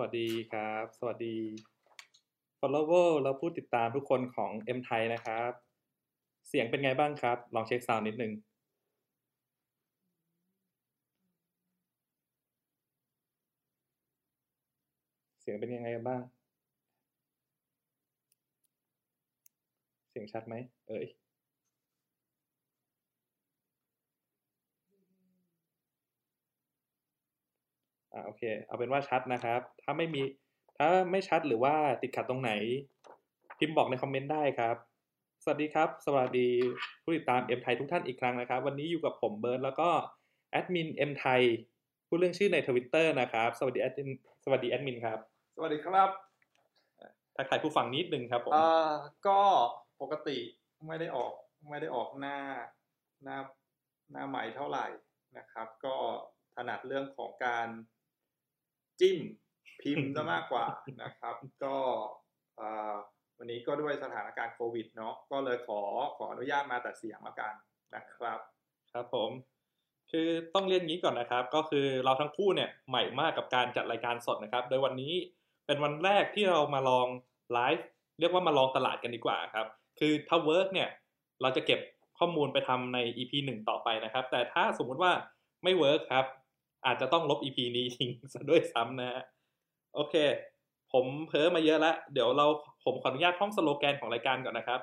วัสดีครับสวัสดีครับ สวัสดี follower และผู้ติดตามทุกคนของ M ไทยนะครับ เสียงเป็นไงบ้างครับ ลองเช็คซาวน์นิดนึงเสียงเป็นยังไงบ้าง เสียงชัดไหม เอ่ย อ่าโอเค เอาเป็นว่าชัดนะครับ ถ้าไม่มีถ้าไม่ชัดหรือว่าติดขัดตรงไหน พิมพ์บอกในคอมเมนต์ได้ครับ สวัสดีครับ สวัสดีผู้ติดตาม M Thai ทุกท่านอีกครั้งนะครับ วันนี้อยู่กับผมเบิร์ดแล้วก็แอดมิน M Thai ผู้เลื่องชื่อในทวิตเตอร์นะครับ สวัสดีแอดมินสวัสดีแอดมินครับ สวัสดีครับทักทายผู้ฟังนิดนึงครับผมเอ่อก็ปกติไม่ได้ออกไม่ได้ออกหน้าหน้าหน้าใหม่เท่าไหร่นะครับ ก็ถนัดเรื่องของการ จิ้มพิมพ์ซะมากกว่านะครับ ก็เอ่อวันนี้ก็ด้วยสถานการณ์โควิดเนาะก็เลยขอขออนุญาตมาแต่เสียงแล้วกันนะครับ ครับผมคือต้องเรียนงี้ก่อนนะครับ ก็คือเราทั้งคู่เนี่ยใหม่มากกับการจัดรายการสดนะครับ โดยวันนี้เป็นวันแรกที่เรามาลองไลฟ์เรียกว่ามาลองตลาดกันดีกว่าครับ คือถ้า work เนี่ยเราจะเก็บข้อมูลไปทำใน EP หนึ่งต่อไปนะครับ แต่ถ้าสมมุติว่าไม่ work ครับ อาจจะต้องลบ EP นี้ทิ้งซะด้วยซ้ำนะฮะโอเค ผมเพ้อมาเยอะแล้วเดี๋ยวเราผมขออนุญาตท่องสโลแกนของรายการก่อนนะครับ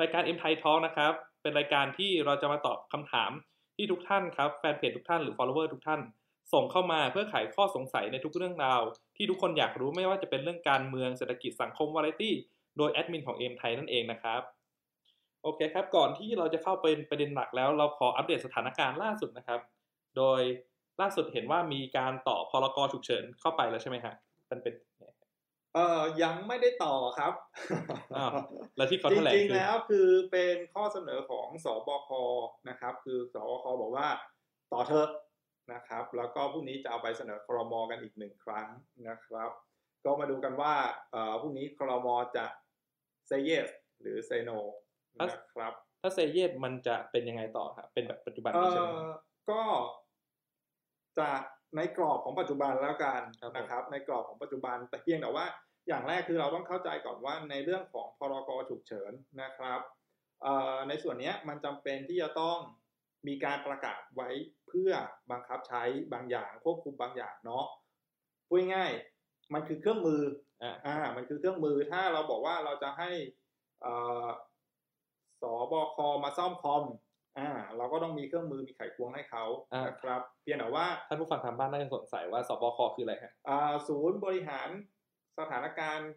รายการ M Thai Talk นะครับ เป็นรายการที่เราจะมาตอบคำถามที่ทุกท่านครับแฟนเพจทุกท่านหรือ follower ทุกท่าน ส่งเข้ามาเพื่อไขข้อสงสัยในทุกเรื่องราว ที่ทุกคนอยากรู้ไม่ว่าจะเป็นเรื่องการเมืองเศรษฐกิจสังคมวาไรตี้โดยแอดมินของ M ไทยนั่นเองนะครับโอเคครับ ก่อนที่เราจะเข้าเป็นประเด็นหลักแล้ว เราขออัปเดตสถานการณ์ล่าสุดนะครับ โดย ล่าสุดเห็นว่ามีการต่อพรกฉุกเฉินเข้าไปแล้วใช่ไหมฮะมันเป็นเอ่อยังไม่ได้ต่อครับอ้าวแล้วที่เขาจแถลงริงคือๆแล้วคือเป็นข้อเสนอของสบคนะครับ คือสบคบอกว่าต่อเถอะนะครับ แล้วก็พรุ่งนี้จะเอาไปเสนอครมกันอีกหนึ่งครั้งนะครับ ก็มาดูกันว่าเอ่อพรุ่งนี้ครมจะ say yes หรือ say no นะครับ ถ้าเซเยตมันจะเป็นยังไงต่อครับเป็นแบบปัจจุบันเอ่นี้ใช่ไหมอก็ จะในกรอบของปัจจุบันแล้วกันครับผมนะครับ ในกรอบของปัจจุบันแต่เพียงแต่ว่าอย่างแรกคือเราต้องเข้าใจก่อนว่าในเรื่องของพรกฉุกเฉินนะครับเอ่อในส่วนเนี้ยมันจำเป็นที่จะต้องมีการประกาศไว้เพื่อบังคับใช้บางอย่างควบคุมบางอย่างเนาะพูดง่ายๆมันคือเครื่องมืออ่าอ่ามันคือเครื่องมือถ้าเราบอกว่าเราจะให้เอ่อสบคมาซ่อมคอม อ่าเราก็ต้องมีเครื่องมือมีไขควงให้เขาอ่านนะครับเพียงแต่ว่าท่านผู้ฟังทางบ้านน่าจะสงสัยว่าสบคคืออะไรฮะอ่าศูนย์บริหารสถานการณ์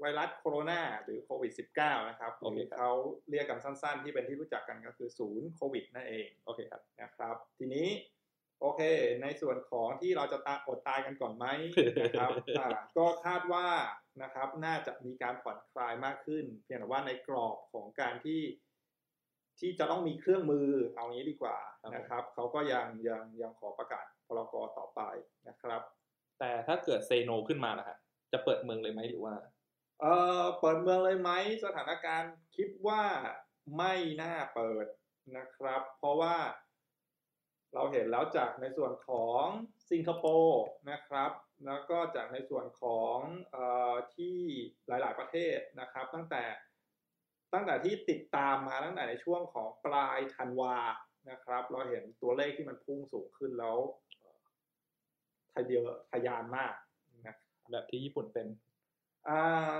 ไวรัสโคโรนาหรือโควิด -19 นะครับโอเคหรือครับเขาเรียกกันสั้นๆ ที่เป็นที่รู้จักกันก็คือศูนย์โควิดนั่นเองโอเคครับนะครับ ทีนี้โอเค ในส่วนของที่เราจะตาอดตายกันก่อนไหมนะครับอ่าก็คาดว่านะครับน่าจะมีการผ่อนคลายมากขึ้น เพียงแต่ว่าในกรอบของการที่ ที่จะต้องมีเครื่องมือเอางี้ดีกว่าครับผมนะครับเขาก็ยังยังยังขอประกาศพรกต่อไปนะครับ แต่ถ้าเกิดเซโนขึ้นมาล่ะฮะจะเปิดเมืองเลยไหมหรือว่าเอ่อเปิดเมืองเลยไหมสถานการณ์คิดว่าไม่น่าเปิดนะครับ เพราะว่าเราเห็นแล้วจากในส่วนของสิงคโปร์นะครับ แล้วก็จากในส่วนของเอ่อที่หลาย ๆ ประเทศนะครับ ตั้งแต่ ตั้งแต่ที่ติดตามมาตั้งแต่ในช่วงของปลายธันวานะครับ เราเห็นตัวเลขที่มันพุ่งสูงขึ้นแล้วเอ่อทะเยอทะยานมากนะครับแบบที่ญี่ปุ่นเป็นอ่า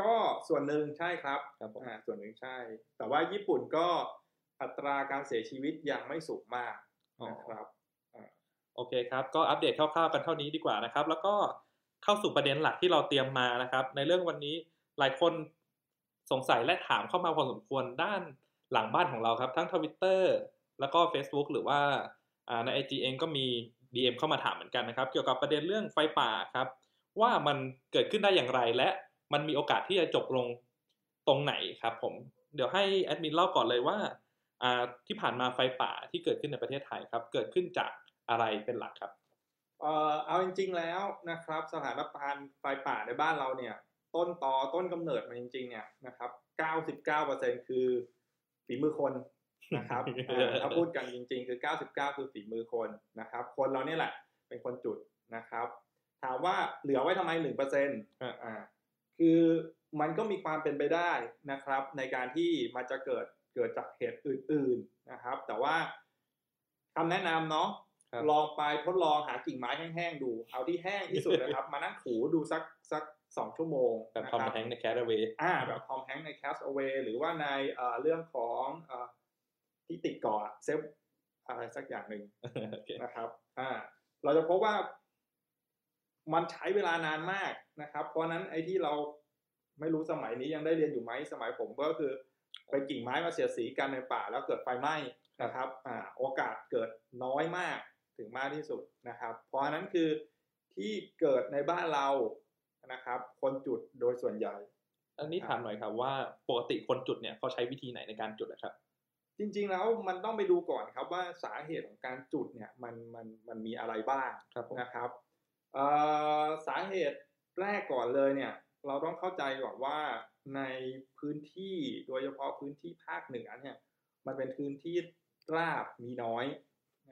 ก็ส่วนหนึ่งใช่ครับครับผมอ่าส่วนหนึ่งใช่ แต่ว่าญี่ปุ่นก็อัตราการเสียชีวิตยังไม่สูงมากอ๋อนะครับโอเคครับก็อัปเดตคร่าวๆกันเท่านี้ดีกว่านะครับ แล้วก็เข้าสู่ประเด็นหลักที่เราเตรียมมานะครับ ในเรื่องวันนี้หลายคน สงสัยและถามเข้ามาพอสมควรด้านหลังบ้านของเราครับ ทั้งทวิตเตอร์แล้วก็ Facebook หรือว่าอ่าใน IG เองก็มี DM เข้ามาถามเหมือนกันนะครับ เกี่ยวกับประเด็นเรื่องไฟป่าครับ ว่ามันเกิดขึ้นได้อย่างไรและมันมีโอกาสที่จะจบลงตรงไหนครับผม เดี๋ยวให้แอดมินเล่าก่อนเลยว่าที่ผ่านมาไฟป่าที่เกิดขึ้นในประเทศไทยครับ เกิดขึ้นจากอะไรเป็นหลักครับ เออเอาจริง ๆแล้วนะครับ สถานการณ์ไฟป่าในบ้านเราเนี่ย ต้นตอต้นกำเนิดมันจริง ๆ เนี่ยนะครับ99%คือฝีมือคนนะครับเอ่อถ้าพูดกันจริง ๆ คือ99คือฝีมือคนนะครับ คนเราเนี่ยแหละเป็นคนจุดนะครับ ถามว่าเหลือไว้ทำไมหนึ่งเปอร์เซ็นต์อ่าอ่าคือมันก็มีความเป็นไปได้นะครับ ในการที่มันจะเกิดเกิดจากเหตุอื่น ๆนะครับ แต่ว่าคำแนะนำเนาะครับลองไปทดลองหากิ่งไม้แห้งๆดู เอาที่แห้งที่สุดนะครับ มานั่งถูดูสักสัก สองชั่วโมงแบบนะทอมครับแฮงค์ใน Cast Away อ่าแบบทอมแฮงค์ใน Cast Away หรือว่าในเอ่อเรื่องของเอ่อที่ติดเกาะเซฟอะไรสักอย่างหนึ่งโอเคนะครับ อ่า เราจะพบว่ามันใช้เวลานานมากนะครับ เพราะฉะนั้นไอ้ที่เราไม่รู้สมัยนี้ยังได้เรียนอยู่ไหมสมัยผมก็คือ ไปกิ่งไม้มาเสียดสีกันในป่าแล้วเกิดไฟไหม้นะครับ อ่า โอกาสเกิดน้อยมากถึงมากที่สุดนะครับ เพราะฉะนั้นคือที่เกิดในบ้านเรา นะครับ คนจุดโดยส่วนใหญ่ อันนี้ถามหน่อยครับว่าปกติคนจุดเนี่ยเขาใช้วิธีไหนในการจุดนะครับ จริงๆแล้วมันต้องไปดูก่อนครับว่าสาเหตุของการจุดเนี่ยมันมันมันมีอะไรบ้างครับผมนะครับเอ่อสาเหตุแรกก่อนเลยเนี่ย เราต้องเข้าใจก่อนว่าในพื้นที่โดยเฉพาะพื้นที่ภาคเหนือเนี่ยมันเป็นพื้นที่ราบมีน้อย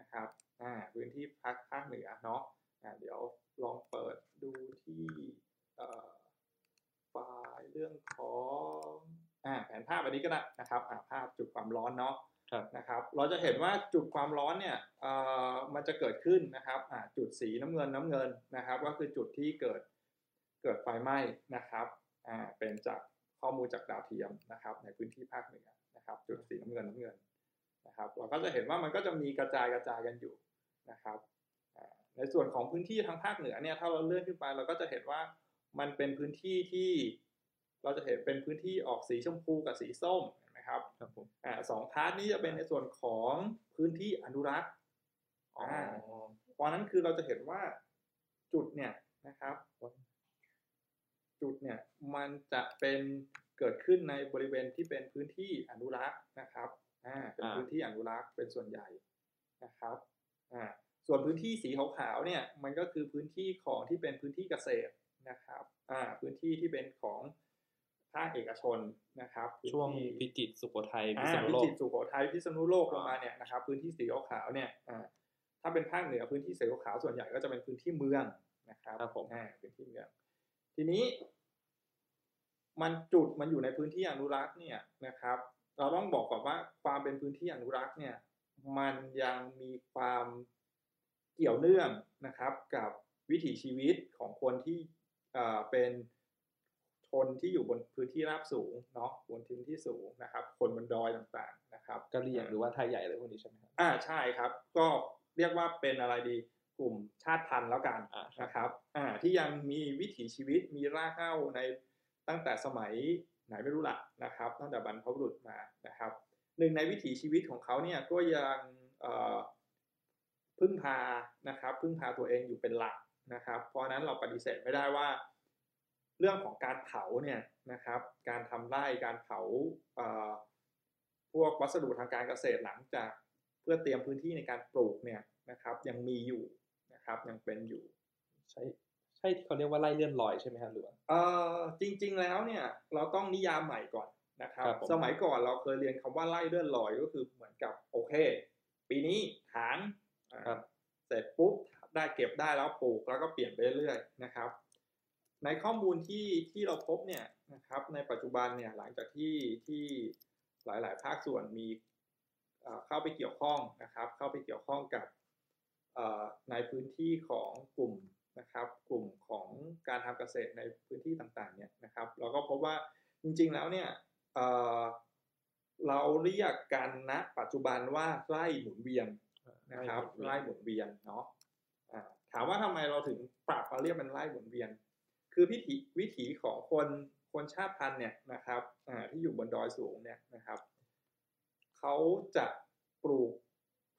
นะครับอ่าพื้นที่ภาคภาคเหนือเนาะอ่าเดี๋ยวลองเปิดดูที่เอ่อ ไฟล์เรื่องของอ่าแผนภาพอันนี้ก็ได้นะครับอ่าภาพจุดความร้อนเนาะครับนะครับเราจะเห็นว่าจุดความร้อนเนี่ยเอ่อมันจะเกิดขึ้นนะครับอ่าจุดสีน้ำเงินน้ำเงินนะครับ ก็คือจุดที่เกิดเกิดไฟไหม้นะครับอ่าเป็นจากข้อมูลจากดาวเทียมนะครับ ในพื้นที่ภาคเหนือนะครับ จุดสีน้ำเงินน้ำเงินนะครับ เราก็จะเห็นว่ามันก็จะมีกระจายกระจายกันอยู่นะครับอ่าในส่วนของพื้นที่ทางภาคเหนือเนี่ยถ้าเราเลื่อนขึ้นไปเราก็จะเห็นว่า มันเป็นพื้นที่ที่เราจะเห็นเป็นพื้นที่ออกสีชมพูกับสีส้มเห็นไหมครับครับผมอ่าสอง part นี้จะเป็นในส่วนของพื้นที่อนุรักษ์อ๋ออ่าเพราะฉะนั้นคือเราจะเห็นว่าจุดเนี่ยนะครับ จุดเนี่ยมันจะเป็นเกิดขึ้นในบริเวณที่เป็นพื้นที่อนุรักษ์นะครับอ่าเป็นอ่าพื้นที่อนุรักษ์เป็นส่วนใหญ่นะครับอ่าส่วนพื้นที่สีขาวๆเนี่ยมันก็คือพื้นที่ของที่เป็นพื้นที่เกษตร นะครับอ่าพื้นที่ที่เป็นของภาคเอกชนนะครับพื้นช่วงที่พิจิตรสุโขทัยพิอ่าษณุพิโลจิกตรสุโขทัยพิษณุโลกลอ่างมาเนี่ยนะครับพื้นที่สีขาวๆเนี่ยอ่าถ้าเป็นภาคเหนือพื้นที่สีขาวๆส่วนใหญ่ก็จะเป็นพื้นที่เมืองนะครับครับผมอ่าพื้นที่เมืองทีนี้ มันจุดมันอยู่ในพื้นที่อนุรักษ์เนี่ยนะครับ เราต้องบอกก่อนว่าความเป็นพื้นที่อนุรักษ์เนี่ย มันยังมีความเกี่ยวเนื่องนะครับ กับวิถีชีวิตของคนที่ เอ่อเป็นชนที่อยู่บนพื้นที่ราบสูงเนาะบนพื้นที่สูงนะครับ คนบนดอยต่างๆนะครับกะเหรี่ยงหรือว่าไทยใหญ่อะไรพวกนี้ใช่ไหมครับอ่าใช่ครับ ก็เรียกว่าเป็นอะไรดีกลุ่มชาติพันธุ์แล้วกันอ่าครับนะครับอ่าที่ยังมีวิถีชีวิตมีรากเหง้าในตั้งแต่สมัยไหนไม่รู้ละนะครับ ตั้งแต่บรรพบุรุษมานะครับ หนึ่งในวิถีชีวิตของเขาเนี่ยก็ยังเอ่อพึ่งพานะครับ พึ่งพาตัวเองอยู่เป็นหลัก นะครับ เพราะฉะนั้นเราปฏิเสธไม่ได้ว่า เรื่องของการเผาเนี่ยนะครับ การทำไร่การเผาเอ่อพวกวัสดุทางการเกษตรหลังจากเพื่อเตรียมพื้นที่ในการปลูกเนี่ยนะครับ ยังมีอยู่นะครับยังเป็นอยู่ใช่ใช่ที่เขาเรียกว่าไล่เลื่อนลอยใช่ไหมครับหรือว่าเอ่อจริง ๆ แล้วเนี่ยเราต้องนิยามใหม่ก่อนนะครับครับผมสมัยก่อนเราเคยเรียนคำว่าไล่เลื่อนลอยก็คือเหมือนกับโอเค ปีนี้ถางอ่าครับเสร็จปุ๊บ ได้เก็บได้แล้วปลูกแล้วก็เปลี่ยนไปเรื่อยๆนะครับ ในข้อมูลที่ที่เราพบเนี่ยนะครับในปัจจุบันเนี่ยหลังจากที่ที่หลายๆ ภาคส่วนมีเอ่อเข้าไปเกี่ยวข้องนะครับ เข้าไปเกี่ยวข้องกับเอ่อในพื้นที่ของกลุ่มนะครับ กลุ่มของการทำเกษตรในพื้นที่ต่างๆเนี่ยนะครับ เราก็พบว่าจริงๆแล้วเนี่ยเอ่อเราเรียกกันณปัจจุบันว่าไร่หมุนเวียนนะครับไล่หมุนเวียนเนาะอ่า ถามว่าทำไมเราถึงปรับมาเรียกเป็นไล่หมุนเวียน คือวิถีวิถีของคนคนชาติพันธุ์เนี่ยนะครับอ่าที่อยู่บนดอยสูงเนี่ยนะครับเขาจะปลูก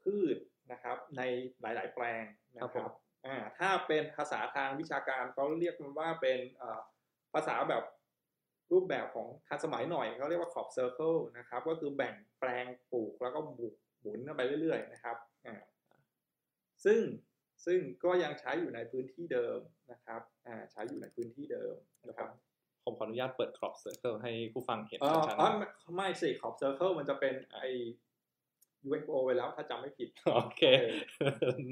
พืชนะครับ ในหลาย ๆ แปลงนะคครัรับบผมอ่าถ้าเป็นภาษาทางวิชาการเขาเรียกมันว่าเป็นอ่าภาษาแบบรูปแบบของทันสมัยหน่อยเขาเรียกว่า crop circle นะครับ ก็คือแบ่งแปลงปลูกแล้วก็หมุนหมุนกันไปเรื่อย ๆ นะครับอ่าซึ่ง ซึ่งก็ยังใช้อยู่ในพื้นที่เดิมนะครับอ่าใช้อยู่ในพื้นที่เดิมนะครับผมขออนุญาตเปิด crop circle ให้ผู้ฟังเห็นอ๋อชัดอ๋อไม่ไม่สิขอบ circle มันจะเป็นไอ UFO ไปแล้วถ้าจำไม่ผิดๆโอเค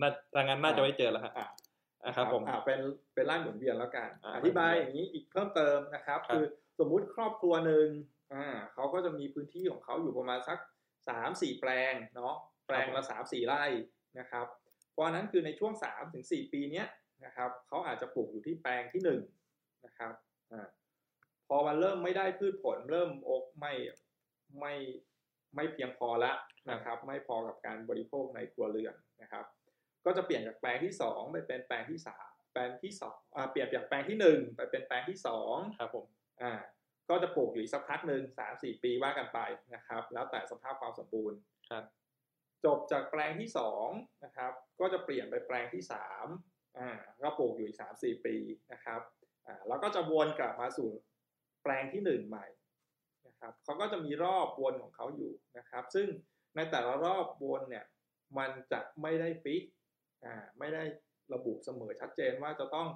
น่าทางนั้นน่าจะไม่เจอแล้วฮะอ่าอะครับผมอ่าเป็นเป็นไล่หมุนเวียนแล้วกันอ่าอธิบายอย่างนี้อีกเพิ่มเติมนะครับครับ คือสมมุติครอบครัวหนึ่งอ่าเขาก็จะมีพื้นที่ของเขาอยู่ประมาณสักสามสี่แปลงเนาะแปลงละสามสี่ไร่นะครับ เพราะฉะนั้นคือในช่วงสามถึงสี่ปีเนี้ยนะครับเขาอาจจะปลูกอยู่ที่แปลงที่หนึ่งนะครับอ่าพอมันเริ่มไม่ได้พืชผลเริ่มอกไม่ไม่ไม่เพียงพอละนะครับ ไม่พอกับการบริโภคในครัวเรือนนะครับ ก็จะเปลี่ยนจากแปลงที่สองไปเป็นแปลงที่สามแปลงที่สองอ่าเปลี่ยนจากแปลงที่หนึ่งไปเป็นแปลงที่สองครับผมอ่าก็จะปลูกอยู่อีกสักพักหนึ่งสามสี่ปีว่ากันไปนะครับ แล้วแต่สภาพความสมบูรณ์ครับ จบจากแปลงที่สองนะครับก็จะเปลี่ยนไปแปลงที่สามอ่าก็ปลูกอยู่อีกสามสี่ปีนะครับอ่าแล้วก็จะวนกลับมาสู่แปลงที่หนึ่งใหม่นะครับเขาก็จะมีรอบวนของเขาอยู่นะครับ ซึ่งในแต่ละรอบวนเนี่ยมันจะไม่ได้ฟิกอ่าไม่ได้ระบุเสมอชัดเจนว่าจะต้อง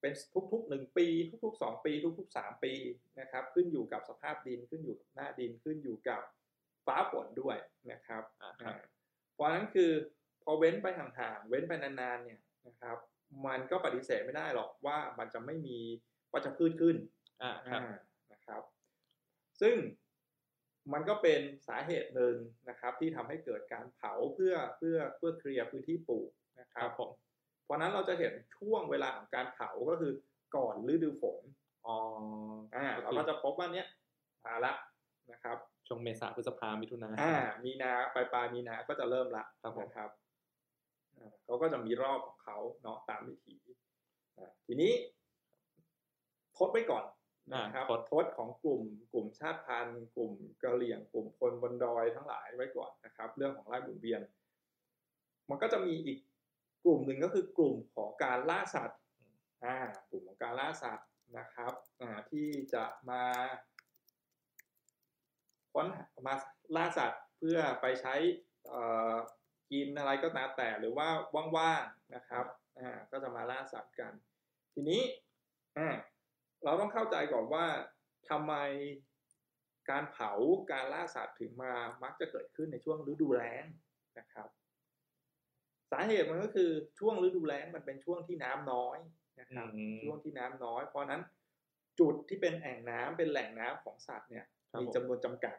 เป็นทุกๆหนึ่งปี ทุกๆสองปี ทุกๆสามปีนะครับ ขึ้นอยู่กับสภาพดินขึ้นอยู่กับหน้าดินขึ้นอยู่กับฟ้าฝนด้วยนะครับอ่าค รับอ่าเพราะฉะนั้นคือพอเว้นไปห่างๆ เว้นไปนานๆ เนี่ยนะครับ มันก็ปฏิเสธไม่ได้หรอกว่ามันจะไม่มีวัชพืชขึ้นอ่าครับอ่านะครับ ซึ่งมันก็เป็นสาเหตุหนึ่งนะครับ ที่ทำให้เกิดการเผาเพื่อเพื่อเพื่อเคลียร์พื้นที่ปลูกนะคครัรับบผมเพราะฉะนั้นเราจะเห็นช่วงเวลาของการเผาก็คือก่อนฤดูฝนอ๋ออ่าก็เราคือก็จะพบว่าเนี้ยมาละ นะครับช่วงเมษาพฤษภามิถุนาอ่า มีนาปลายปลายมีนาก็จะเริ่มละครับผมนะครับอ่าเขาก็จะมีรอบของเขาเนาะตามวิถีอ่าทีนี้ทดไว้ก่อนนะครับอ่าทดทดของกลุ่มกลุ่มชาติพันธุ์ กลุ่มกะเหรี่ยง กลุ่มคนบนดอยทั้งหลายไว้ก่อนนะครับ เรื่องของไร่หมุนเวียน มันก็จะมีอีกกลุ่มหนึ่งก็คือกลุ่มของการล่าสัตว์อ่ากลุ่มของการล่าสัตว์นะครับอ่าที่จะมา ค้นหามาล่าสัตว์เพื่อไปใช้เอ่อกินอะไรก็ตามแต่หรือว่าว่างๆนะครับอ่าก็จะมาล่าสัตว์กัน ทีนี้อ่าเราต้องเข้าใจก่อนว่าทำไมการเผาการล่าสัตว์ถึงมามักจะเกิดขึ้นในช่วงฤดูแล้งนะครับ สาเหตุมันก็คือช่วงฤดูแล้งมันเป็นช่วงที่น้ำน้อยนะครับอืมช่วงที่น้ำน้อย เพราะฉะนั้นจุดที่เป็นแอ่งน้ำเป็นแหล่งน้ำของสัตว์เนี่ยครับ มีผมจำนวนจำกัด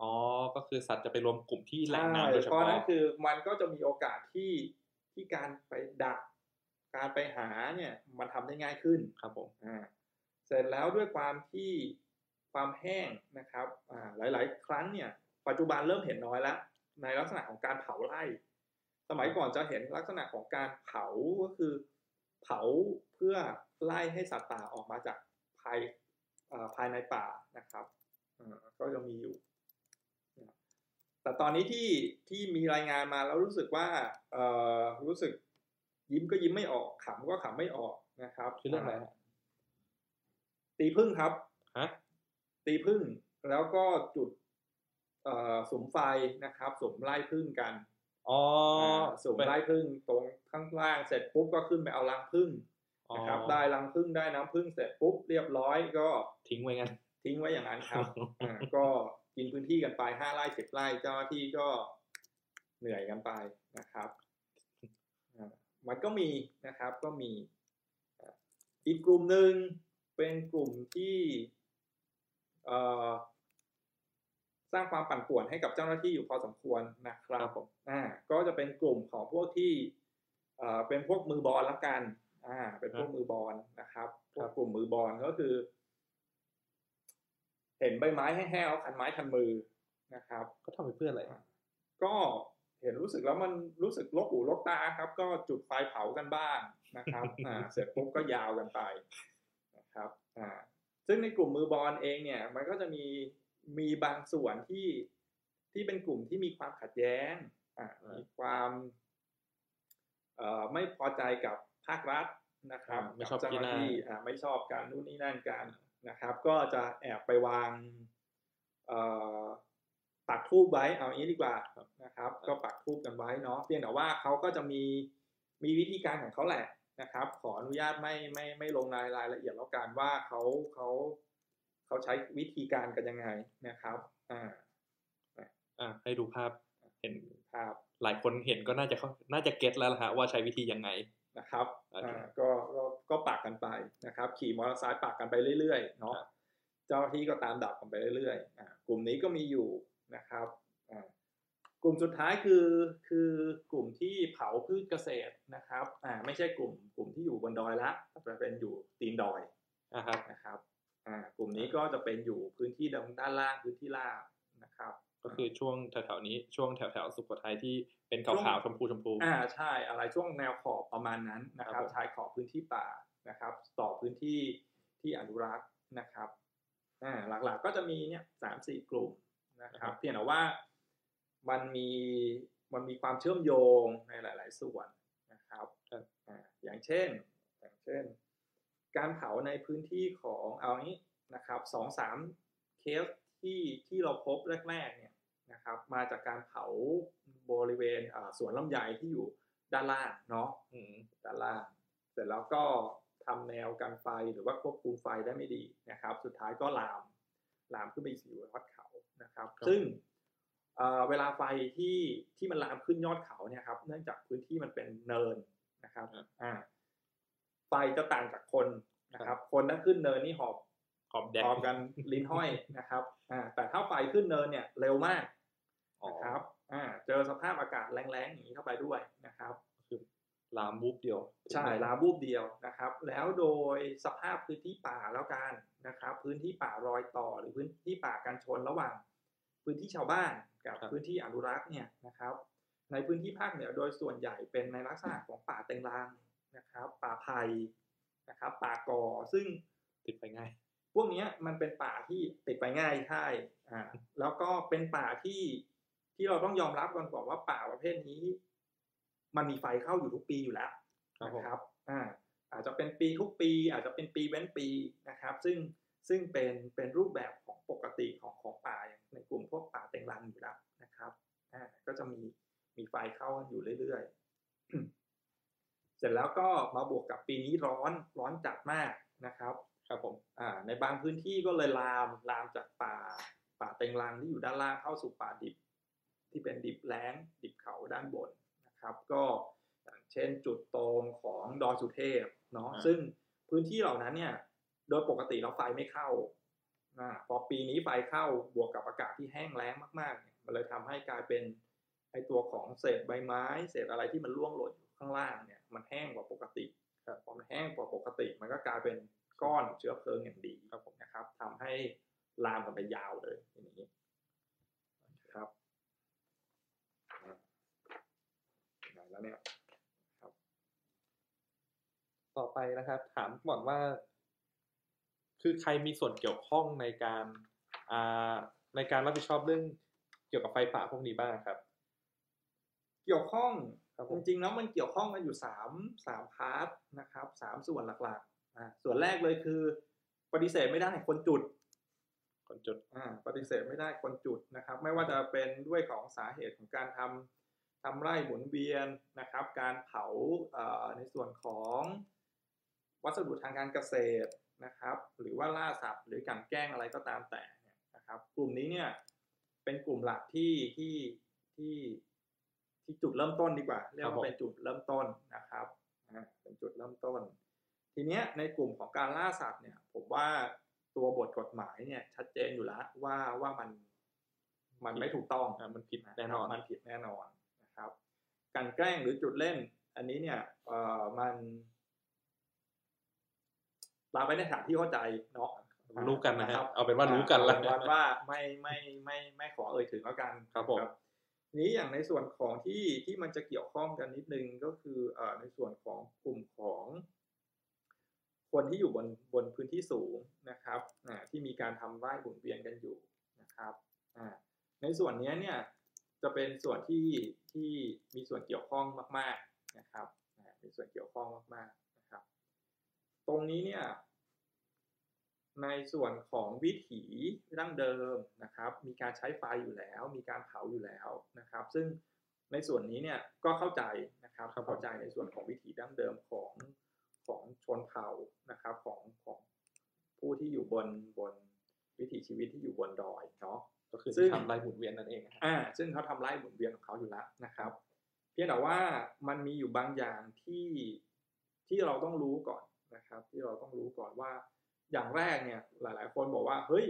อ๋อ ก็คือสัตว์จะไปรวมกลุ่มที่แหล่งน้ำใช่โดยเฉเพราะพาะฉะนั้นคือมันก็จะมีโอกาสที่ที่การไปดัก การไปหาเนี่ยมันทำได้ง่ายขึ้นครับผมอ่าเสร็จแล้วด้วยความที่ความแห้งนะครับอ่าหลาย ๆ ครั้งเนี่ย ปัจจุบันเริ่มเห็นน้อยแล้ว ในลักษณะของการเผาไร่ สมัยก่อนจะเห็นลักษณะของการเผาก็คือ เผาเพื่อไล่ให้สัตว์ป่าออกมาจากภายเอ่อภายในป่านะครับอ่า ก็จะมีอยู่แต่ตอนนี้ที่ที่มีรายงานมาแล้วรู้สึกว่าเอ่อรู้สึกยิ้มก็ยิ้มไม่ออกขำก็ขำไม่ออกนะครับคือเรื่องอะไรฮะตีพึ่งครับฮะตีพึ่งแล้วก็จุดเอ่อสุมไฟนะครับสุมไล่พึ่งกันอ๋อาสุมไล่พึ่งตรงข้างล่างเสร็จปุ๊บก็ขึ้นไปเอารังพึ่งอ๋อนะครับ ได้รังพึ่งได้น้ำพึ่งเสร็จปุ๊บเรียบร้อยก็ทิ้งไว้งั้น ทิ้งไว้อย่างนั้นครับอ่าก็กินพื้นที่กันไปห้าไร่สิบไร่เจ้าหน้าที่ก็เหนื่อยกันไปนะครับอ่ามันก็มีนะครับก็มีอ่าอีกกลุ่มหนึ่งเป็นกลุ่มที่เอ่อสร้างความปั่นป่วนให้กับเจ้าหน้าที่อยู่พอสมควรนะครับครับผมอ่าก็จะเป็นกลุ่มของพวกที่เอ่อเป็นพวกมือบอลละกันอ่าเป็นพวกมือบอลนะครับพวกกลุ่มมือบอลก็คือ เห็นใบไม้แห้งๆแล้วคันไม้คันมือนะครับ ก็ทำไปเพื่ออะไรก็เห็นรู้สึกแล้วมันรู้สึกลกหูลกตาครับ ก็จุดไฟเผากันบ้างนะครับอ่าเสร็จปุ๊บก็ยาวกันไปนะครับอ่าซึ่งในกลุ่มมือบอลเองเนี่ย มันก็จะมีมีบางส่วนที่ที่เป็นกลุ่มที่มีความขัดแย้งอ่าอ่ามีมีความเอ่อไม่พอใจกับภาครัฐ นะครับอ่าไม่ชอบกับเจ้าหน้าที่ที่นั่นอ่าไม่ชอบการนู่นนี่นั่นกันนะครับ ก็จะแอบไปวางเอ่อปักทูบไว้เอาอย่างนี้ดีกว่านะครับ ก็ปักทูบกันไว้เนาะเพียงแต่ว่าเขาก็จะมีมีวิธีการของเขาแหละนะครับ ขออนุญาตไม่ไม่ไม่ลงรายรายละเอียดแล้วกันว่าเขาเขาเขาใช้วิธีการกันยังไงนะครับอ่าอ่าให้ดูภาพเห็นภาพหลายคนเห็นก็น่าจะเข้าน่าจะเก็ตแล้วล่ะฮะว่าใช้วิธียังไง นะครับโอเคอ่าก็ก็ก็ปากกันไปนะครับ ขี่มอเตอร์ไซค์ปากกันไปเรื่อยๆเนาะครับเจ้าหน้าที่ก็ตามดับกันไปเรื่อยๆอ่ากลุ่มนี้ก็มีอยู่นะครับอ่ากลุ่มสุดท้ายคือคือกลุ่มที่เผาพืชเกษตรนะครับอ่าไม่ใช่กลุ่มกลุ่มที่อยู่บนดอยละแต่เป็นอยู่ตีนดอยอ่าครับนะครับอ่ากลุ่มนี้ก็จะเป็นอยู่พื้นที่ด้านล่างพื้นที่ล่างนะครับ ก็คือช่วงแถวๆนี้ช่วงแถวๆสุโขทัยที่เป็นช่วงขาวๆชมพูชมพูอ่าใช่อะไรช่วงแนวขอบประมาณนั้นนะคครัรับบผมชายขอบพื้นที่ป่านะครับ ต่อพื้นที่ที่อนุรักษ์นะครับอ่าหลักๆก็จะมีเนี่ยสามสี่กลุ่มนะครับ เพียงแต่ว่ามันมีมันมีความเชื่อมโยงในหลาย ๆ ส่วนนะครับครับอ่าอย่างเช่น อย่างเช่น การเผาในพื้นที่ของเอางี้นะครับสองสามเคสที่ที่เราพบแรก ๆ เนี่ย นะครับมาจากการเผาบริเวณอ่าสวนลำไยที่อยู่ด้านล่างเนาะอืมด้านล่าง เสร็จแล้วก็ทำแนวกันไฟหรือว่าควบคุมไฟได้ไม่ดีนะครับ สุดท้ายก็ลามลามขึ้นไปสู่ยอดเขานะครับครับซึ่งเอ่อเวลาไฟที่ที่มันลามขึ้นยอดเขาเนี่ยครับ เนื่องจากพื้นที่มันเป็นเนินนะครับอ่าไฟจะต่างจากคนนะครับ คนถ้าขึ้นเนินนี่หอบ ขอบแดงหอบกันลิ้นห้อยนะครับอ่าแต่ถ้าไฟขึ้นเนินเนี่ยเร็วมากอ๋อนะครับอ่าเจอสภาพอากาศแรงๆอย่างนี้เข้าไปด้วยนะครับ คือลามวูบเดียว ใช่ลาบูบเดียวนะครับ แล้วโดยสภาพพื้นที่ป่าแล้วกันนะครับ พื้นที่ป่ารอยต่อหรือพื้นที่ป่าการชนระหว่าง พื้นที่ชาวบ้านกับพื้นที่อนุรักษ์เนี่ยนะครับ ในพื้นที่ภาคเหนือโดยส่วนใหญ่เป็นในลักษณะของป่าเต็งรังนะครับ ป่าไผ่นะครับ ป่ากอซึ่งติดไปง่าย พวกเนี้ยมันเป็นป่าที่ติดไปง่ายใช่อ่าแล้วก็เป็นป่าที่ที่เราต้องยอมรับกันก่อนว่าป่าประเภทนี้ มันมีไฟเข้าอยู่ทุกปีอยู่แล้วครับผมนะครับอ่าอาจจะเป็นปีทุกปี อาจจะเป็นปีเว้นปีนะครับ ซึ่งซึ่งเป็นเป็นรูปแบบของปกติของของป่าอย่างในกลุ่มพวกป่าเต็งรังอยู่แล้วนะครับอ่าก็จะมีมีไฟเข้ากันอยู่เรื่อยๆเสร็จแล้วก็มาบวกกับปีนี้ร้อนร้อนจัดมากนะครับ ครับผมอ่าในบางพื้นที่ก็เลยลามลามจากป่า ป่าเต็งรังที่อยู่ด้านล่างเข้าสู่ป่าดิบ ที่เป็นดิบแล้ง ดิบเขาด้านบนนะครับ ก็อย่างเช่นจุดตรงของดอยสุเทพเนาะอ่าซึ่งพื้นที่เหล่านั้นเนี่ย โดยปกติเราไฟไม่เข้าอ่าพอปีนี้ไฟเข้าบวกกับอากาศที่แห้งแล้งมากๆเนี่ยมันเลยทำให้กลายเป็นไอตัวของเศษใบไม้เศษอะไรที่มันร่วงหล่นอยู่ข้างล่างเนี่ยมันแห้งกว่าปกติครับพอมันแห้งกว่าปกติ มันก็กลายเป็น ก้อนเชื้อเพลิงอย่างดีครับผมนะครับทำให้ลามกันไปยาวเลยอย่างนี้ครับอ่าไหนแล้วเนี่ยต่อไปนะครับ ถามก่อนว่า คือใครมีส่วนเกี่ยวข้องในการอ่าในการรับผิดชอบเรื่องเกี่ยวกับไฟป่าพวกนี้บ้างครับ เกี่ยวข้องครับผจมริงๆแล้วมันเกี่ยวข้องกันอยู่สามสามพาร์ทนะครับสามส่วนหลักๆอ่า ส่วนแรกเลยคือ ปฏิเสธไม่ได้คนจุด คนจุดอ่าปฏิเสธไม่ได้คนจุดนะครับ ไม่ว่าจะเป็นด้วยของสาเหตุของการทำทำไร่หมุนเวียนนะครับ การเผาเอ่อในส่วนของวัสดุทางการเกษตรนะครับ หรือว่าล่าสัตว์หรือกลันแกล้งอะไรก็ตามแต่เนี่ยนะครับ กลุ่มนี้เนี่ยเป็นกลุ่มหลักที่ที่ที่ที่จุดเริ่มต้นดีกว่า เรียกครับผว่ามเป็นจุดเริ่มต้นนะครับอ่าเป็นจุดเริ่มต้น ทีเนี้ยในกลุ่มของการล่าสัตว์เนี่ย ผมว่าตัวบทกฎหมายเนี่ย ชัดเจนอยู่แล้วว่าว่ามันมันไม่ถูกต้องอ่ามันผิดแน่นอนมันผิดแน่นอนนะครับ การแกล้งหรือจุดเล่น อันนี้เนี่ยเอ่อมันเราไปในฐานที่เข้าใจเนาะรู้กันนะฮะครับ เอาเป็นว่ารู้กันแล้วเอาเป็นว่าไม่ไม่ไม่ไม่ขอเอ่ยถึงแล้วกันครับผมทีนี้อย่างในส่วนของที่ที่มันจะเกี่ยวข้องกันนิดนึงก็คือเอ่อในส่วนของกลุ่มของ คนที่อยู่บนบนพื้นที่สูงนะครับอ่าที่มีการทำไร่หมุนเวียนกันอยู่นะครับอ่าในส่วนเนี้ยเนี่ยจะเป็นส่วนที่ที่มีส่วนเกี่ยวข้องมากๆนะครับอ่ามีส่วนเกี่ยวข้องมากๆนะครับ ตรงนี้เนี่ยในส่วนของวิถีดั้งเดิมนะครับ มีการใช้ไฟอยู่แล้ว มีการเผาอยู่แล้วนะครับ ซึ่งในส่วนนี้เนี่ยก็เข้าใจนะครับครับผมเข้าใจในส่วนของวิถีดั้งเดิมของ ของชนเผ่านะครับของของผู้ที่อยู่บนบนวิถีชีวิตที่อยู่บนดอยเนาะก็คือซึ่งทำลายหมุนเวียนนั่นเองนะฮะอ่าซึ่งเขาทำไร่หมุนเวียนของเขาอยู่แล้วนะครับ เพียงแต่ว่ามันมีอยู่บางอย่างที่ที่เราต้องรู้ก่อนนะครับ ที่เราต้องรู้ก่อนว่า อย่างแรกเนี่ยหลาย ๆ คนบอกว่าเฮ้ย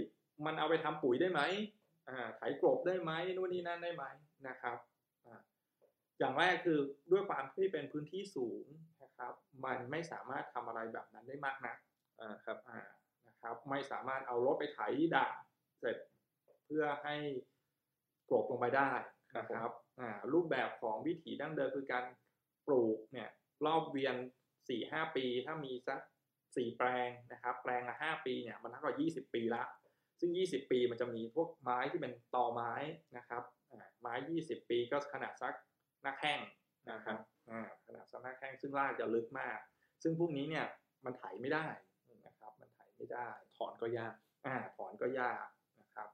มันเอาไปทำปุ๋ยได้ไหมอ่าไถกลบได้ไหมนู่นนี่นั่นได้ไหมนะครับอ่าอย่างแรกคือด้วยความที่เป็นพื้นที่สูง นะครับ มันไม่สามารถทำอะไรแบบนั้นได้มากนักอ่าครับอ่านะครับไม่สามารถเอารถไปไถด่างเสร็จเพื่อให้กลบลงไปได้นะครับอ่ารูปแบบของวิถีดั้งเดิมคือการปลูกเนี่ยรอบเวียนสี่ห้าปี ถ้ามีสักสี่แปลงนะครับ แปลงละห้าปีเนี่ยมันเท่ากับยี่สิบปีละ ซึ่งยี่สิบปีมันจะมีพวกไม้ที่เป็นตอไม้นะครับอ่าไม้ยี่สิบปีก็ขนาดสักหน้าแข้ง นะครับอ่าขนาดสักหน้าแข้งซึ่งรากจะลึกมาก ซึ่งพวกนี้เนี่ยมันไถไม่ได้นะครับ มันไถไม่ได้ ถอนก็ยากอ่าถอนก็ยากนะครับ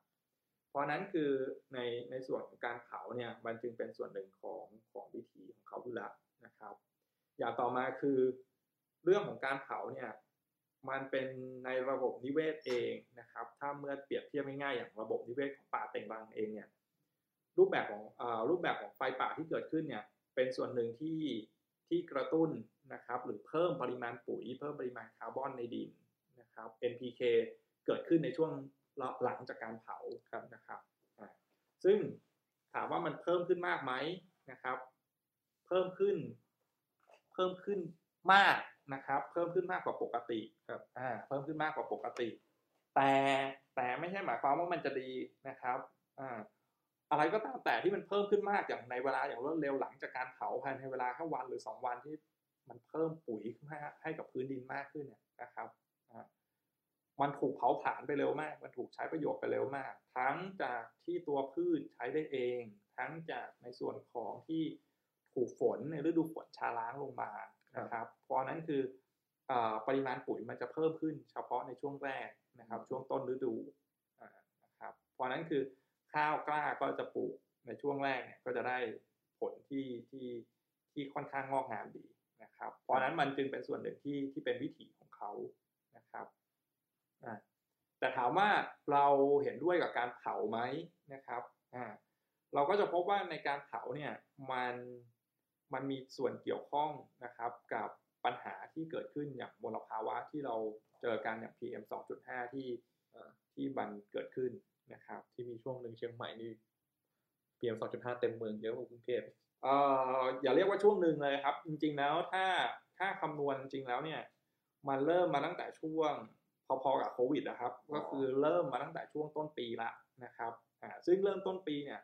เพราะนั้นคือในในส่วนของการเผาเนี่ยมันจึงเป็นส่วนหนึ่งของของวิธีของเขาอยู่แล้วนะครับ อย่างต่อมาคือเรื่องของการเผาเนี่ยมันเป็นในระบบนิเวศเองนะครับ ถ้าเมื่อเปรียบเทียบง่ายๆอย่างระบบนิเวศของป่าเต็งรังเองเนี่ยรูปแบบของอรูปแบบของไฟป่าที่เกิดขึ้นเนี่ย เป็นส่วนหนึ่งที่ที่กระตุ้นนะครับหรือเพิ่มปริมาณปุ๋ย เพิ่มปริมาณคาร์บอนในดินนะครับ NPK เกิดขึ้นในช่วงหลังจากการเผาครับนะครับซึ่งถามว่ามันเพิ่มขึ้นมากไหมนะครับ เพิ่มขึ้น เพิ่มขึ้นมากนะครับ เพิ่มขึ้นมากกว่าปกติครับอ่าเพิ่มขึ้นมากกว่าปกติ แต่แต่ไม่ใช่หมายความว่ามันจะดีนะครับอ่า อะไรก็ตามแต่ที่มันเพิ่มขึ้นมากอย่างในเวลาอย่างรวดเร็วหลังจากการเผาภายในเวลาแค่วันหรือสองวันที่มันเพิ่มปุ๋ยมากให้กับพื้นดินมากขึ้นเนี่ยนะครับอ่ามันถูกเผาผลาญไปเร็วมาก มันถูกใช้ประโยชน์ไปเร็วมาก ทั้งจากที่ตัวพืชใช้ได้เอง ทั้งจากในส่วนของที่ถูกฝนในฤดูฝนชาล้างลงมานะครับ เพราะนั้นคืออาปริมาณปุ๋ยมันจะเพิ่มขึ้นเฉพาะในช่วงแรกนะครับ ช่วงต้นฤดูอ่านะครับ เพราะนั้นคือ ข้าวกล้าก็จะปลูกในช่วงแรกเนี่ยก็จะได้ผลที่ที่ที่ค่อนข้างงอกงามดีนะครับ เพราะนั้นมันจึงเป็นส่วนหนึ่งที่ที่เป็นวิถีของเขานะครับอ่าแต่ถามว่าเราเห็นด้วยกับการเผาไหมนะครับอ่าเราก็จะพบว่าในการเผาเนี่ยมันมันมีส่วนเกี่ยวข้องนะครับกับปัญหาที่เกิดขึ้นอย่างมลภาวะที่เราเจอกันอย่าง PM 2.5 ที่เอ่อที่มันเกิดขึ้น นะครับ ที่มีช่วงหนึ่งเชียงใหม่นี่ PM 2.5เต็มเมืองเยอะกว่ากรุงเทพเอ่ออย่าเรียกว่าช่วงหนึ่งเลยครับ จริง ๆ แล้วถ้าถ้าคำนวณจริงแล้วเนี่ย มันเริ่มมาตั้งแต่ช่วงพอๆกับโควิดนะครับ ก็คือเริ่มมาตั้งแต่ช่วงต้นปีละนะครับอ่าซึ่งเริ่มต้นปีเนี่ย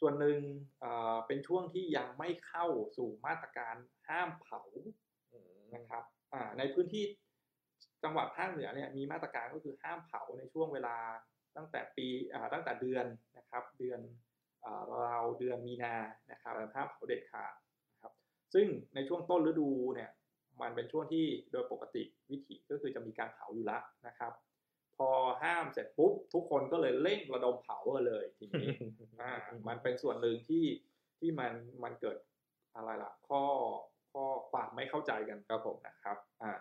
ส่วนหนึ่งเอ่อเป็นช่วงที่ยังไม่เข้าสู่มาตรการห้ามเผานะครับอ่าในพื้นที่จังหวัดภาคเหนือเนี่ยมีมาตรการก็คือห้ามเผาในช่วงเวลา ตั้งแต่ปีอ่าตั้งแต่เดือนนะครับเดือนอ่าราวเดือนมีนานะครับห้ามเผาเด็ดขาดนะครับซึ่งในช่วงต้นฤดูเนี่ยมันเป็นช่วงที่โดยปกติวิถีก็คือจะมีการเผาอยู่แล้วนะครับ พอห้ามเสร็จปุ๊บทุกคนก็เลยเร่งระดมเผากันเลยทีนี้อ่ามันเป็นส่วนหนึ่งที่ที่มันมันเกิดอะไรล่ะข้อข้อความไม่เข้าใจกันครับผมนะครับอ่า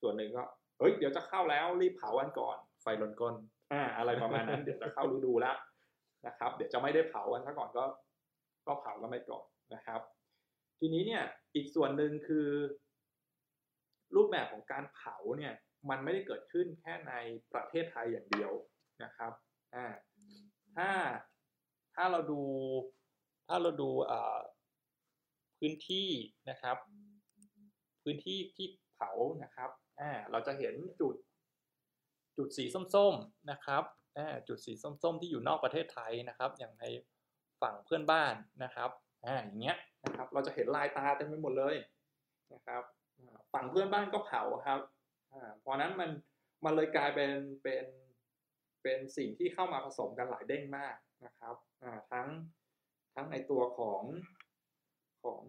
ส่วนหนึ่งก็เฮ้ยเดี๋ยวจะเข้าแล้วรีบเผาวันก่อน ไฟลนก้นอ่าอะไรประมาณนั้นเดี๋ยวจะเข้าฤดูแล้วนะครับ เดี๋ยวจะไม่ได้เผากันซะก่อนก็ ก็เผากันไปก่อนนะครับ ทีนี้เนี่ยอีกส่วนหนึ่งคือ รูปแบบของการเผาเนี่ยมันไม่ได้เกิดขึ้นแค่ในประเทศไทยอย่างเดียวนะครับอ่าถ้าถ้าเราดูถ้าเราดูอ่าพื้นที่นะครับ พื้นที่ที่เผานะครับอ่าเราจะเห็นจุด จุดสีส้มๆนะครับจุดสีส้มๆที่อยู่นอกประเทศไทยนะครับ อย่างในฝั่งเพื่อนบ้านนะครับอ่าอย่างเงี้ยนะครับ เราจะเห็นลายตาเต็มไปหมดเลยนะครับฝั่งเพื่อนบ้านก็เผาครับอ่าเพราะนั้นมันมันเลยกลายเป็นเป็นเป็นสิ่งที่เข้ามาผสมกันหลายเด้งมากนะครับอ่าทั้งทั้งในตัวของของ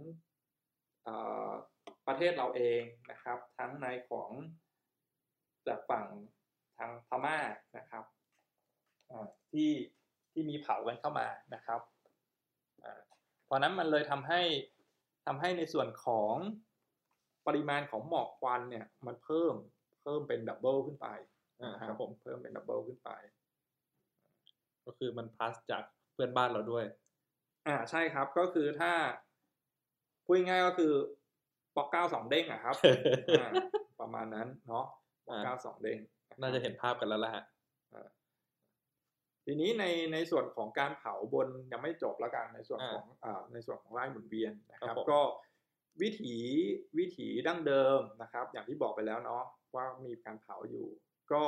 อประเทศเราเองนะครับ ทั้งในของจากฝั่งทางพม่านะครับอ่าที่ที่มีเผากันเข้ามานะครับอ่าเพราะนั้นมันเลยทำให้ทำให้ในส่วนของปริมาณของหมอกควันเนี่ยมันเพิ่มเพิ่มเป็น double ขึ้นไปอ่านะครับผมเพิ่มเป็น double ขึ้นไป ก็คือมัน plus จากเพื่อนบ้านเราด้วย อ่าใช่ครับก็คือถ้าพูดง่ายๆก็คือปอกเก้าสองเด้งอะครับอ่าประมาณนั้นเนาะปอก เก้าสองเด้งน่าจะเห็นภาพกันแล้วล่ะฮะทีนี้ในในส่วนของการเผาบนยังไม่จบแล้วกันในส่วนของอ่าในส่วนของไร่หมุนเวียนนะครับ ก็วิถีวิถีดั้งเดิมนะครับ อย่างที่บอกไปแล้วเนาะว่ามีการเผาอยู่ ก็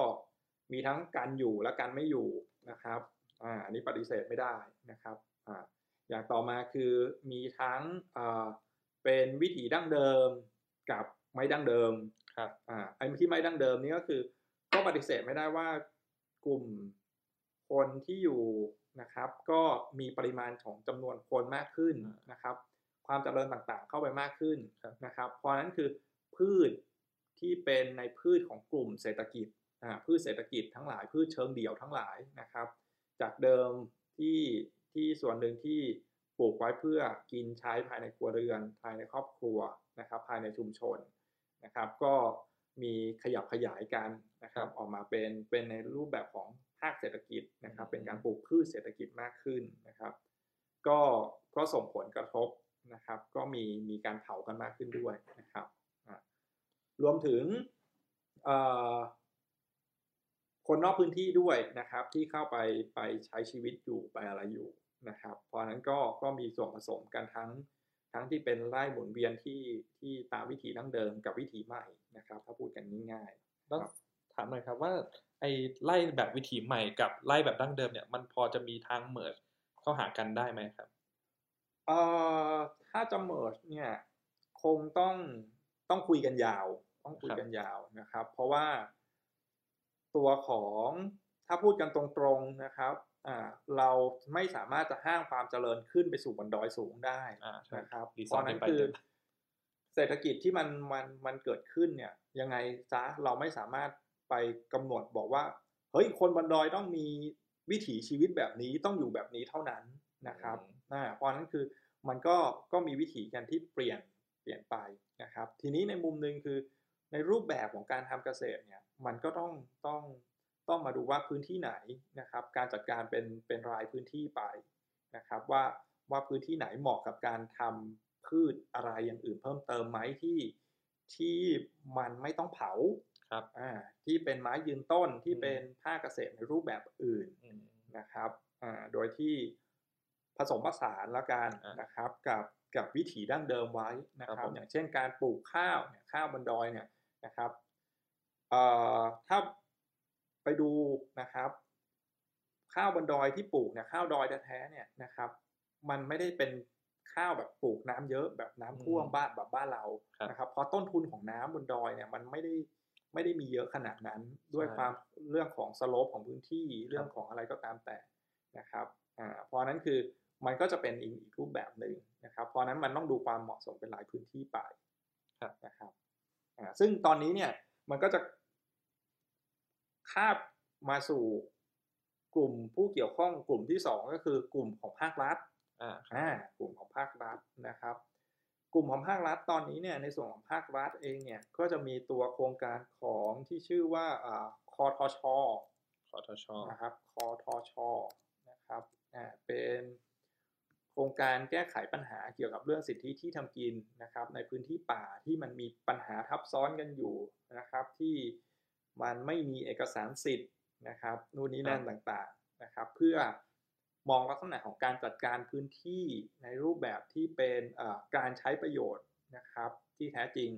มีทั้งการอยู่และการไม่อยู่นะครับอ่าอันนี้ปฏิเสธไม่ได้นะครับอ่าอย่างต่อมาคือมีทั้งอ่าเป็นวิถีดั้งเดิมกับไม่ดั้งเดิม ครับอ่าไอ้ที่ไม่ดั้งเดิมนี่ก็คือ ก็ปฏิเสธไม่ได้ว่ากลุ่มคนที่อยู่นะครับ ก็มีปริมาณของจำนวนคนมากขึ้นนะครับ ความเจริญต่างๆ เข้าไปมากขึ้นนะครับ เพราะนั้นคือพืชที่เป็นในพืชของกลุ่มเศรษฐกิจอ่าพืชเศรษฐกิจทั้งหลายพืชเชิงเดี่ยวทั้งหลายนะครับ จากเดิมที่ที่ส่วนหนึ่งที่ปลูกไว้เพื่อกินใช้ภายในครัวเรือน ภายในครอบครัวนะครับ ภายในชุมชน นะครับ ก็มีขยับขยายกันนะครับ ออกมาเป็นเป็นในรูปแบบของภาคเศรษฐกิจนะครับ เป็นการปลูกพืชเศรษฐกิจมากขึ้นนะครับ ก็ก็ส่งผลกระทบนะครับ ก็มีมีการเผากันมากขึ้นด้วยนะครับรวมถึงคนนอกพื้นที่ด้วยนะครับ ที่เข้าไปไปใช้ชีวิตอยู่ไปอะไรอยู่นะครับ เพราะนั้นก็ก็มีส่วนผสมกันทั้ง ทั้งที่เป็นไร่หมุนเวียนที่ที่ตามวิถีดั้งเดิมกับวิถีใหม่นะครับ ถ้าพูดกันง่ายๆแล้วถามหน่อยครับว่าไอ้ไล่แบบวิถีใหม่กับไล่แบบดั้งเดิมเนี่ย มันพอจะมีทางเมิร์เข้าหากันได้ไหมครับเอ่อถ้าจะเมิร์เนี่ยคงต้องต้องคุยกันยาว ต้องคุยกันยาวนะครับ เพราะว่าตัวของถ้าพูดกันตรงๆนะครับอ่า เราไม่สามารถจะห้างความเจริญขึ้นไปสู่บนดอยสูงได้นะครับเพราะนั้นคือเศรษฐกิจที่มันมันมันเกิดขึ้นเนี่ยยังไงซะเราไม่สามารถไปกำหนดบอกว่าเฮ้ยคนบนดอยต้องมีวิถีชีวิตแบบนี้ต้องอยู่แบบนี้เท่านั้นนะครับอ่าเพราะนั้นคือมันก็ก็มีวิถีกันที่เปลี่ยนเปลี่ยนไปนะครับ ทีนี้ในมุมหนึ่งคือในรูปแบบของการทำเกษตรเนี่ยมันก็ต้องต้อง ต้องมาดูว่าพื้นที่ไหนนะครับ การจัดการเป็นเป็นรายพื้นที่ไปนะครับ ว่าว่าพื้นที่ไหนเหมาะกับการทำพืชอะไรอย่างอื่นเพิ่มเติมไหมที่ที่มันไม่ต้องเผาครับอ่าที่เป็นไม้ยืนต้นที่เป็นภาคเกษตรในรูปแบบอื่นนะครับอ่าโดยที่ผสมผสานแล้วกันนะครับ กับกับวิถีดั้งเดิมไว้นะครับ อย่างเช่นการปลูกข้าวเนี่ยข้าวบนดอยเนี่ยนะครับเอ่อถ้า ไปดูนะครับ ข้าวบนดอยที่ปลูกเนี่ยข้าวดอยแท้ๆเนี่ยนะครับ มันไม่ได้เป็นข้าวแบบปลูกน้ำเยอะแบบน้ำท่วมบ้านแบบบ้านเรานะครับเพราะต้นทุนของน้ำบนดอยเนี่ยมันไม่ได้ไม่ได้มีเยอะขนาดนั้นด้วยความเรื่องของสโลปของพื้นที่เรื่องของอะไรก็ตามแต่นะครับอ่าเพราะนั้นคือมันก็จะเป็นอีกรูปแบบหนึ่งนะครับ เพราะนั้นมันต้องดูความเหมาะสมเป็นหลายพื้นที่ไปนะครับอ่าซึ่งตอนนี้เนี่ยมันก็จะ คาบมาสู่กลุ่มผู้เกี่ยวข้องกลุ่มที่สองก็คือกลุ่มของภาครัฐอ่าอ่ากลุ่มของภาครัฐนะครับ กลุ่มของภาครัฐตอนนี้เนี่ยในส่วนของภาครัฐเองเนี่ยก็จะมีตัวโครงการของที่ชื่อว่าอ่าคอทชคอทชนะครับคอทชนะครับอ่าเป็นโครงการแก้ไขปัญหาเกี่ยวกับเรื่องสิทธิที่ทำกินนะครับ ในพื้นที่ป่าที่มันมีปัญหาทับซ้อนกันอยู่นะครับที่ มันไม่มีเอกสารสิทธิ์นะครับนู่นนี่นั่นต่างๆนะครับ เพื่อมองลักษณะของการจัดการพื้นที่ในรูปแบบที่เป็นการใช้ประโยชน์นะครับ ที่แท้จริง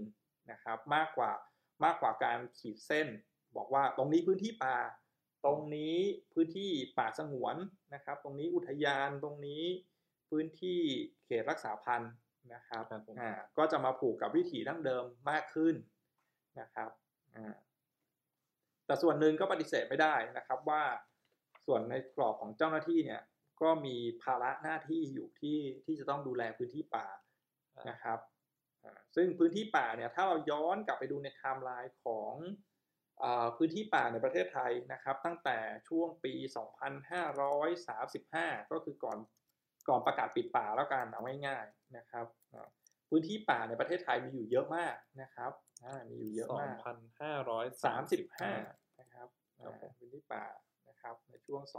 นะครับมากกว่ามากกว่าการขีดเส้น บอกว่าตรงนี้พื้นที่ป่า ตรงนี้พื้นที่ป่าสงวนนะครับ ตรงนี้อุทยานตรงนี้พื้นที่เขตรักษาพันธุ์นะครับอ่าก็จะมาผูกกับวิถีดั้งเดิมมากขึ้นนะครับอ่า แต่ส่วนหนึ่งก็ปฏิเสธไม่ได้นะครับว่าส่วนในกรอบของเจ้าหน้าที่เนี่ยก็มีภาระหน้าที่อยู่ที่ที่จะต้องดูแลพื้นที่ป่านะครับซึ่งพื้นที่ป่าเนี่ยถ้าเราย้อนกลับไปดูในไทม์ไลน์ของพื้นที่ป่าในประเทศไทยนะครับ ตั้งแต่ช่วงปี 2535 ก็คือก่อนก่อนประกาศปิดป่าแล้วกันเอาง่ายๆนะครับพื้นที่ป่าในประเทศไทยมีอยู่เยอะมากนะครับ มีอยู่เยอะมาก2,535นะครับพื้นที่ป่านะครับ ในช่วง2,200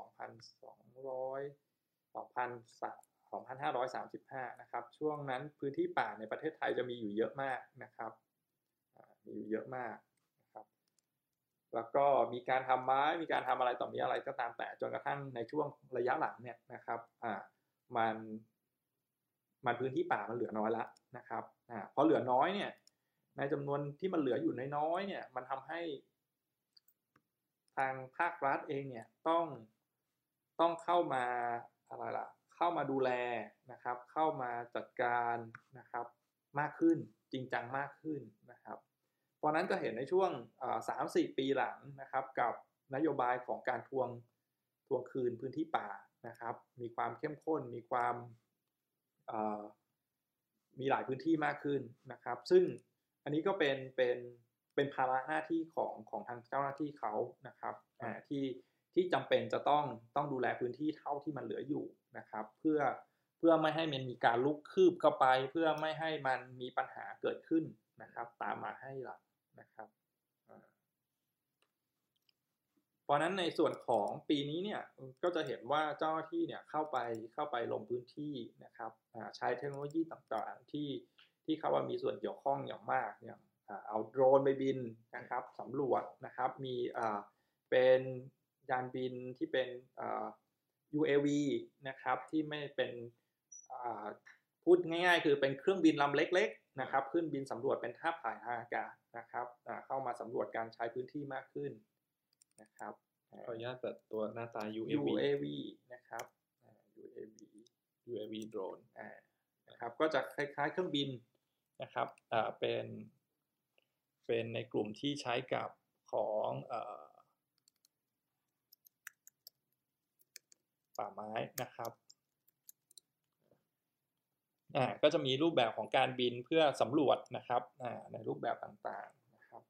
2,000 2535นะครับ ช่วงนั้นพื้นที่ป่าในประเทศไทยจะมีอยู่เยอะมากนะครับมีอยู่เยอะมากนะครับแล้วก็มีการทำไม้มีการทำอะไรต่อมีอะไรก็ตามแต่จนกระทั่งในช่วงระยะหลังเนี่ยนะครับอ่ามันมันพื้นที่ป่ามันเหลือน้อยละนะครับอ่าพอเหลือน้อยเนี่ย ในจำนวนที่มันเหลืออยู่น้อยๆเนี่ย มันทำให้ทางภาครัฐเองเนี่ยต้องต้องเข้ามาอะไรล่ะ เข้ามาดูแลนะครับ เข้ามาจัดการนะครับ มากขึ้นจริงจังมากขึ้นนะครับเพราะนั้นจะเห็นในช่วงสามสี่ปีหลังนะครับ กับนโยบายของการทวงทวงคืนพื้นที่ป่านะครับ มีความเข้มข้นมีความมีหลายพื้นที่มากขึ้นนะครับ ซึ่ง อันนี้ก็เป็นเป็นเป็นภาระหน้าที่ของของทางเจ้าหน้าที่เขานะครับที่ที่จำเป็นจะต้องต้องดูแลพื้นที่เท่าที่มันเหลืออยู่นะครับ เพื่อเพื่อไม่ให้มันมีการลุกคืบเข้าไป เพื่อไม่ให้มันมีปัญหาเกิดขึ้นนะครับ ตามมาให้หลักนะครับเพราะนั้นในส่วนของปีนี้เนี่ยก็จะเห็นว่าเจ้าหน้าที่เนี่ยเข้าไปเข้าไปลงพื้นที่นะครับใช้เทคโนโลยีต่างๆที่ ที่เขาว่ามีส่วนเกี่ยวข้องอย่างมากอย่างเอาโดรนไปบินนะครับสำรวจนะครับ มีเป็นยานบินที่เป็น UAV นะครับที่ไม่เป็นพูดง่ายๆ คือเป็นเครื่องบินลำเล็กๆนะครับขึ้นบินสำรวจเป็นท่าถ่ายทางอากาศนะครับเข้ามาสำรวจการใช้พื้นที่มากขึ้นนะครับขออนุญาตเปิดตัวหน้าตา UAV UAV นะครับ UAV UAV drone นะครับก็จะคล้ายๆเครื่องบิน นะครับอ่าเป็นเป็นในกลุ่มที่ใช้กับของอ่าป่าไม้นะครับอ่าก็จะมีรูปแบบของการบินเพื่อสำรวจนะครับอ่าในรูปแบบต่างๆนะครับ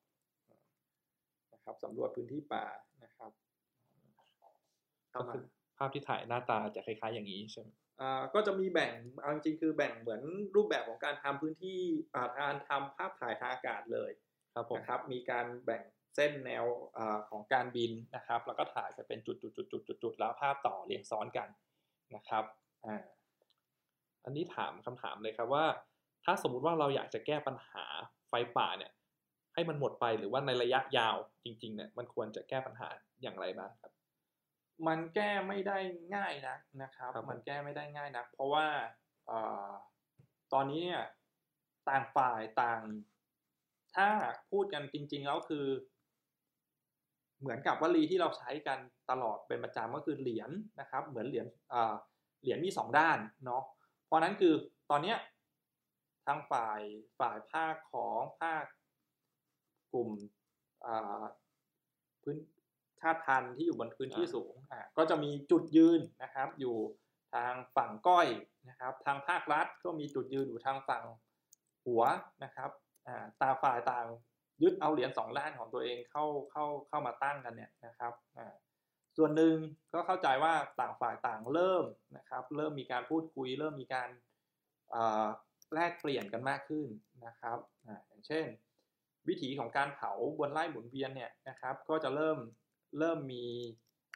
นะครับสำรวจพื้นที่ป่านะครับก็คือภาพที่ถ่ายหน้าตาจะคล้ายๆอย่างนี้ใช่ไหมอ่า ก็จะมีแบ่งเอาจริงคือแบ่งเหมือนรูปแบบของการทำพื้นที่อ่าการทำภาพถ่ายทางอากาศเลยครับผมนะครับ มีการแบ่งเส้นแนวอของการบินนะครับ แล้วก็ถ่ายไปเป็นจุดๆๆๆแล้วภาพต่อเรียงซ้อนกันนะครับอ่าอันนี้ถามคำถามเลยครับว่า ถ้าสมมุติว่าเราอยากจะแก้ปัญหาไฟป่าเนี่ย ให้มันหมดไปหรือว่าในระยะยาวจริงๆเนี่ยมันควรจะแก้ปัญหาอย่างไรบ้างครับ มันแก้ไม่ได้ง่ายนะนะครับรบมันแก้ไม่ได้ง่ายนะเพราะว่าอตอนนี้เนี่ยต่างฝ่ายต่าง ถ้าพูดกันจริง ๆ แล้วคือ เหมือนกับวลีที่เราใช้กันตลอดเป็นประจำก็คือเหรียญนะครับ เหมือนเหรียญเหรียญมีสองด้านเนาะเพราะนั้นคือตอนเนี้ยทางฝ่ายฝ่ายภาคของภาคกลุ่มพื้นชาติพันธุ์ที่อยู่บนพื้นที่สูงอ่าก็จะมีจุดยืนนะครับ อยู่ทางฝั่งก้อยนะครับ ทางภาครัฐก็มีจุดยืนอยู่ทางฝั่งหัวนะครับอ่าตาฝ่ายต่างยึดเอาเหรียญสองด้านของตัวเองเข้าเข้าเข้ามาตั้งกันเนี่ยนะครับส่วนหนึ่งก็เข้าใจว่าต่างฝ่ายต่างเริ่มนะครับ เริ่มมีการพูดคุย เริ่มมีการแลกเปลี่ยนกันมากขึ้นนะครับอย่างเช่น วิถีของการเผาบนไร่หมุนเวียนเนี่ยนะครับ ก็จะเริ่ม เริ่มมี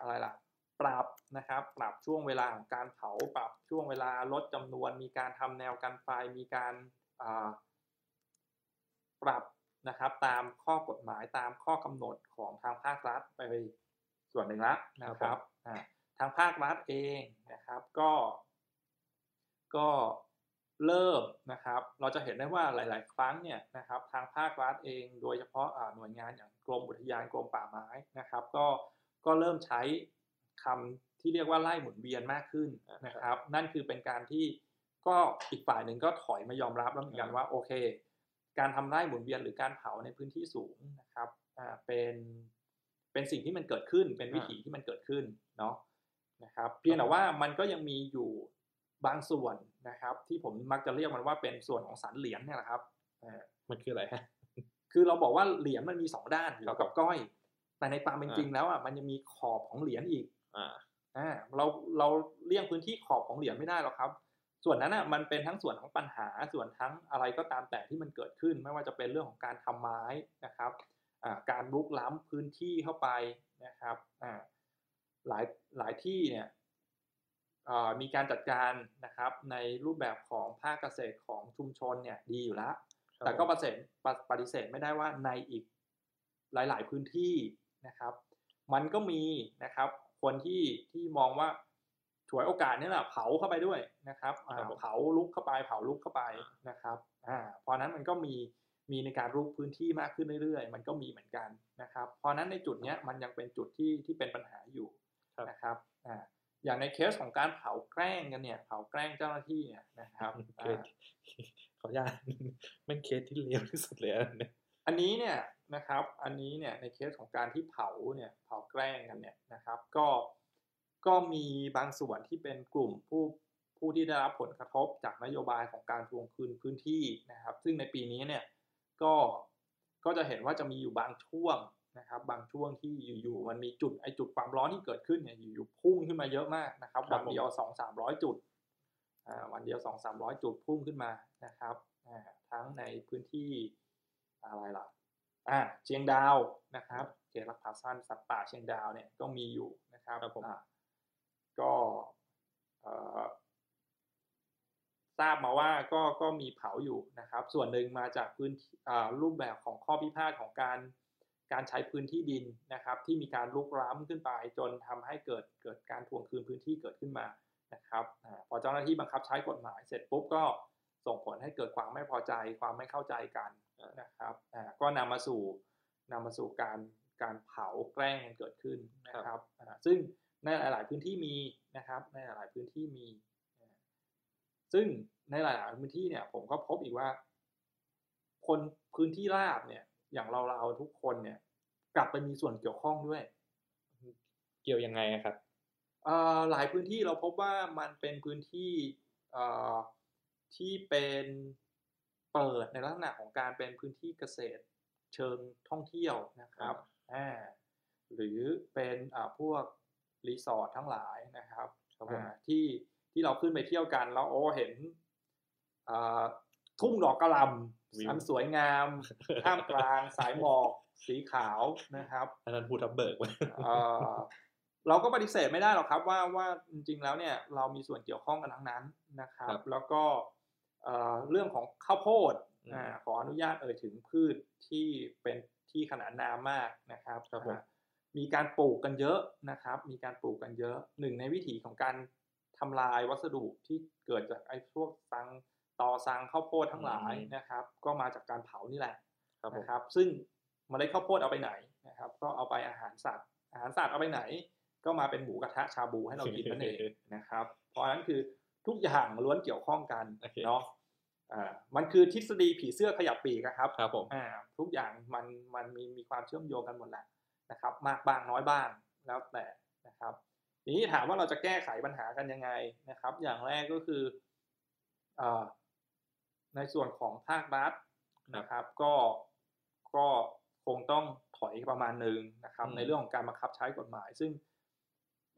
อะไรล่ะ ปรับนะครับ ปรับช่วงเวลาของการเผา ปรับช่วงเวลาลดจำนวน มีการทำแนวกันไฟ มีการปรับนะครับตามข้อกฎหมายตามข้อกำหนดของทางภาครัฐไปส่วนหนึ่งแล้วนะครับ ทางภาครัฐเองนะครับ ก็ ก็ เริ่มนะครับ เราจะเห็นได้ว่าหลาย ๆ ครั้งเนี่ยนะครับทางภาครัฐเอง โดยเฉพาะหน่วยงานอย่างกรมอุทยานกรมป่าไม้นะครับ ก็ก็เริ่มใช้คำที่เรียกว่าไล่หมุนเวียนมากขึ้นนะครับ นั่นคือเป็นการที่ก็อีกฝ่ายหนึ่งก็ถอยมายอมรับแล้วเหมือนกันว่าโอเค การทำไร่หมุนเวียนหรือการเผาในพื้นที่สูงนะครับอ่าเป็นเป็นสิ่งที่มันเกิดขึ้นเป็นวิถีที่มันเกิดขึ้นเนาะนะครับ เพียงแต่ว่ามันก็ยังมีอยู่ บางส่วนนะครับ ที่ผมมักจะเรียกมันว่าเป็นส่วนของสันเหรียญเนี่ยแหละครับอ่ามันคืออะไรฮะคือเราบอกว่าเหรียญมันมีสองด้านอยู่กับก้อย แต่ในความเป็นจริงแล้วอะมันยังมีขอบของเหรียญอีกอ่าอ่าเราเราเลี่ยงพื้นที่ขอบของเหรียญไม่ได้หรอกครับ ส่วนนั้นอะมันเป็นทั้งส่วนของปัญหาส่วนทั้งอะไรก็ตามแต่ที่มันเกิดขึ้น ไม่ว่าจะเป็นเรื่องของการทำไม้นะครับการลุกล้ำพื้นที่เข้าไปนะครับหลายหลายที่เนี่ยเอ่อ มีการจัดการนะครับในรูปแบบของภาคเกษตรของชุมชนเนี่ยดีอยู่แล้วครับแต่ก็ผมปฏิเสธปฏิปฏิเสธไม่ได้ว่าในอีกหลาย ๆ พื้นที่นะครับ มันก็มีนะครับคนที่ที่มองว่าฉวยโอกาสนี่แหละเผาเข้าไปด้วยนะครับอ่าครับผมเผาลุกเข้าไป เผาลุกเข้าไปนะครับอ่าเพราะฉะนั้นมันก็มีมีในการรุกพื้นที่มากขึ้นเรื่อยๆ มันก็มีเหมือนกันนะครับ เพราะฉะนั้นในจุดเนี้ยมันยังเป็นจุดที่ที่เป็นปัญหาอยู่ครับนะครับอ่า อย่างในเคสของการเผาแกล้งกันเนี่ย เผาแกล้งเจ้าหน้าที่เนี่ยนะครับเคอ่าสขออนุญาตเป็นเคสที่เลวที่สุดเลยอันเนี่ยอันนี้เนี่ยนะครับ อันนี้เนี่ยในเคสของการที่เผาเนี่ยเผาแกล้งกันเนี่ยนะครับ ก็ก็มีบางส่วนที่เป็นกลุ่มผู้ผู้ที่ได้รับผลกระทบจากนโยบายของการทวงคืนพื้นที่นะครับ ซึ่งในปีนี้เนี่ยก็ก็จะเห็นว่าจะมีอยู่บางช่วง นะครับบางช่วงที่อยู่ๆมันมีจุดไอจุดความร้อนที่เกิดขึ้นเนี่ยอยู่ๆพุ่งขึ้นมาเยอะมากนะครับครัวับนผมเดียวสองสามร้อยจุดอ่าวันเดียวสองสามร้อยจุดพุ่งขึ้นมานะครับอ่าทั้งในพื้นที่อะไรล่ะอ่าเชียงดาวนะครับเขตรักษาสั้นสัตว์ป่าเชียงดาวเนี่ยก็มีอยู่นะครับครับผมอ่าก็เอ่อทราบมาว่าก็ก็มีเผาอยู่นะครับ ส่วนหนึ่งมาจากพื้นที่อ่ารูปแบบของข้อพิพาทของการ การใช้พื้นที่ดินนะครับ ที่มีการลุกล้ำขึ้นไป จนทำให้เกิดเกิดการทวงคืนพื้นที่เกิดขึ้นมานะครับพอเจ้าหน้าที่บังคับใช้กฎหมายเสร็จปุ๊บก็ส่งผลให้เกิดความไม่พอใจความไม่เข้าใจกันนะครับก็นำมาสู่นำมาสู่การการเผาแกล้งกันเกิดขึ้นนะครับซึ่งในหลาย ๆ พื้นที่มีนะครับในหลาย ๆ พื้นที่มี ซึ่งในหลาย ๆ พื้นที่เนี่ยผมก็พบอีกว่า คนพื้นที่ราบเนี่ย อย่างเราเราๆทุกคนเนี่ย กลับไปมีส่วนเกี่ยวข้องด้วย เกี่ยวยังไงอะครับเอ่อหลายพื้นที่เราพบว่ามันเป็นพื้นที่เอ่อที่เป็นเปิดในลักษณะของการเป็นพื้นที่เกษตรเชิงท่องเที่ยวนะครับอ่าหรือเป็นอ่าพวกรีสอร์ททั้งหลายนะครับครับผมอ่าที่ที่เราขึ้นไปเที่ยวกันแล้วโอ้เห็นอ่าทุ่งดอกกระหลวิวำ อันสวยงามท่ามกลางสายหมอกสีขาวนะครับอันนั้นพูดทับเบิกไว้เอ่อเราก็ปฏิเสธไม่ได้หรอกครับว่าว่าจริงๆแล้วเนี่ยเรามีส่วนเกี่ยวข้องกันทั้งนั้นนะครับครับแล้วก็เอ่อเรื่องของข้าวโพดอืมอ่าขออนุญาตเอ่ยถึงพืชที่เป็นที่ขนานนามมากนะครับครับผมอ่ามีการปลูกกันเยอะนะครับ มีการปลูกกันเยอะหนึ่งในวิถีของการทำลายวัสดุที่เกิดจากไอ้พวกสัง ตอสังข้าวโพดทั้งหลายนะครับ ก็มาจากการเผานี่แหละครับผมนะครับ ซึ่งเมล็ดข้าวโพดเอาไปไหนนะครับ ก็เอาไปอาหารสัตว์ อาหารสัตว์เอาไปไหน ก็มาเป็นหมูกระทะชาบูให้เรากินนั่นเองนะครับ เพราะฉะนั้นคือทุกอย่างล้วนเกี่ยวข้องกันโอเคเนาะอ่ามันคือทฤษฎีผีเสื้อขยับปีกอะครับครับผมอ่าทุกอย่างมันมันมีมีความเชื่อมโยงกันหมดแหละนะครับ มากบ้างน้อยบ้างแล้วแต่นะครับทีนี้ถามว่าเราจะแก้ไขปัญหากันยังไงนะครับ อย่างแรกก็คืออ่า ในส่วนของภาครัฐนะครับ ก็ก็คงต้องถอยประมาณหนึ่งนะครับอืมในเรื่องของการบังคับใช้กฎหมาย ซึ่ง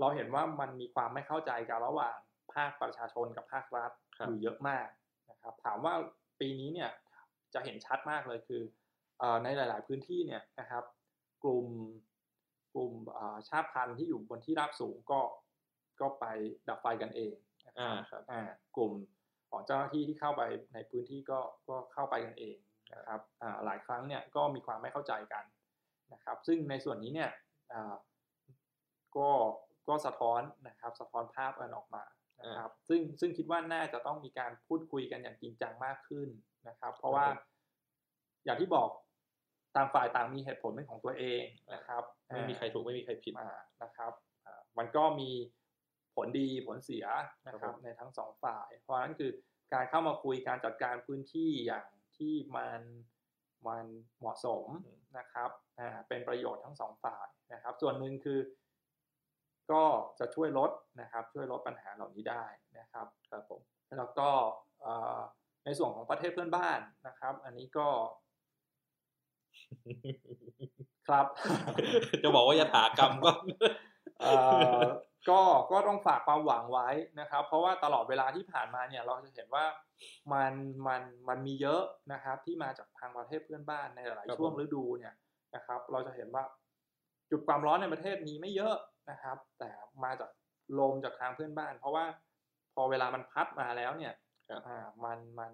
เราเห็นว่ามันมีความไม่เข้าใจกันระหว่างภาคประชาชนกับภาครัฐครับอยู่เยอะมากนะครับ ถามว่าปีนี้เนี่ยจะเห็นชัดมากเลยคือเอ่อในหลาย ๆ พื้นที่เนี่ยนะครับ กลุ่มกลุ่มเอ่อชาติพันธุ์ที่อยู่บนที่ราบสูงก็ก็ไปดับไฟกันเองนะคอ่ารับครับอ่ากลุ่ม ของเจ้าหน้าที่ที่เข้าไปในพื้นที่ก็ก็เข้าไปกันเองนะครับหลายครั้งเนี่ยก็มีความไม่เข้าใจกันนะครับ ซึ่งในส่วนนี้เนี่ยก็ก็สะท้อนนะครับสะท้อนภาพกันออกมานะครับ ซึ่งซึ่งคิดว่าน่าจะต้องมีการพูดคุยกันอย่างจริงจังมากขึ้นนะครับ เพราะว่าอย่างที่บอกต่างฝ่ายต่างมีเหตุผลเป็นของตัวเองนะครับ ไม่มีใครถูกไม่มีใครผิดนะครับมันก็มี ผลดีผลเสียนะคครัรับบผมในทั้งสองฝ่าย เพราะฉะนั้นคือการเข้ามาคุยการจัดการพื้นที่อย่างที่มันมันเหมาะสมนะครับอ่าเป็นประโยชน์ทั้งสองฝ่ายนะครับ ส่วนหนึ่งคือ ก็จะช่วยลดนะครับช่วยลดปัญหาเหล่านี้ได้นะครับครับผมแล้วก็เอ่อในส่วนของประเทศเพื่อนบ้านนะครับ อันนี้ก็ ครับ จะบอกว่ายถากรรมก็เอ่อ ก็ก็ต้องฝากความหวังไว้นะครับ เพราะว่าตลอดเวลาที่ผ่านมาเนี่ยเราจะเห็นว่ามันมันมันมีเยอะนะครับ ที่มาจากทางประเทศเพื่อนบ้านในหลายครับๆช่วงผมฤดูเนี่ยนะครับ เราจะเห็นว่าจุดความร้อนในประเทศมีไม่เยอะนะครับ แต่มาจากลมจากทางเพื่อนบ้าน เพราะว่าพอเวลามันพัดมาแล้วเนี่ยครับอ่ามันมัน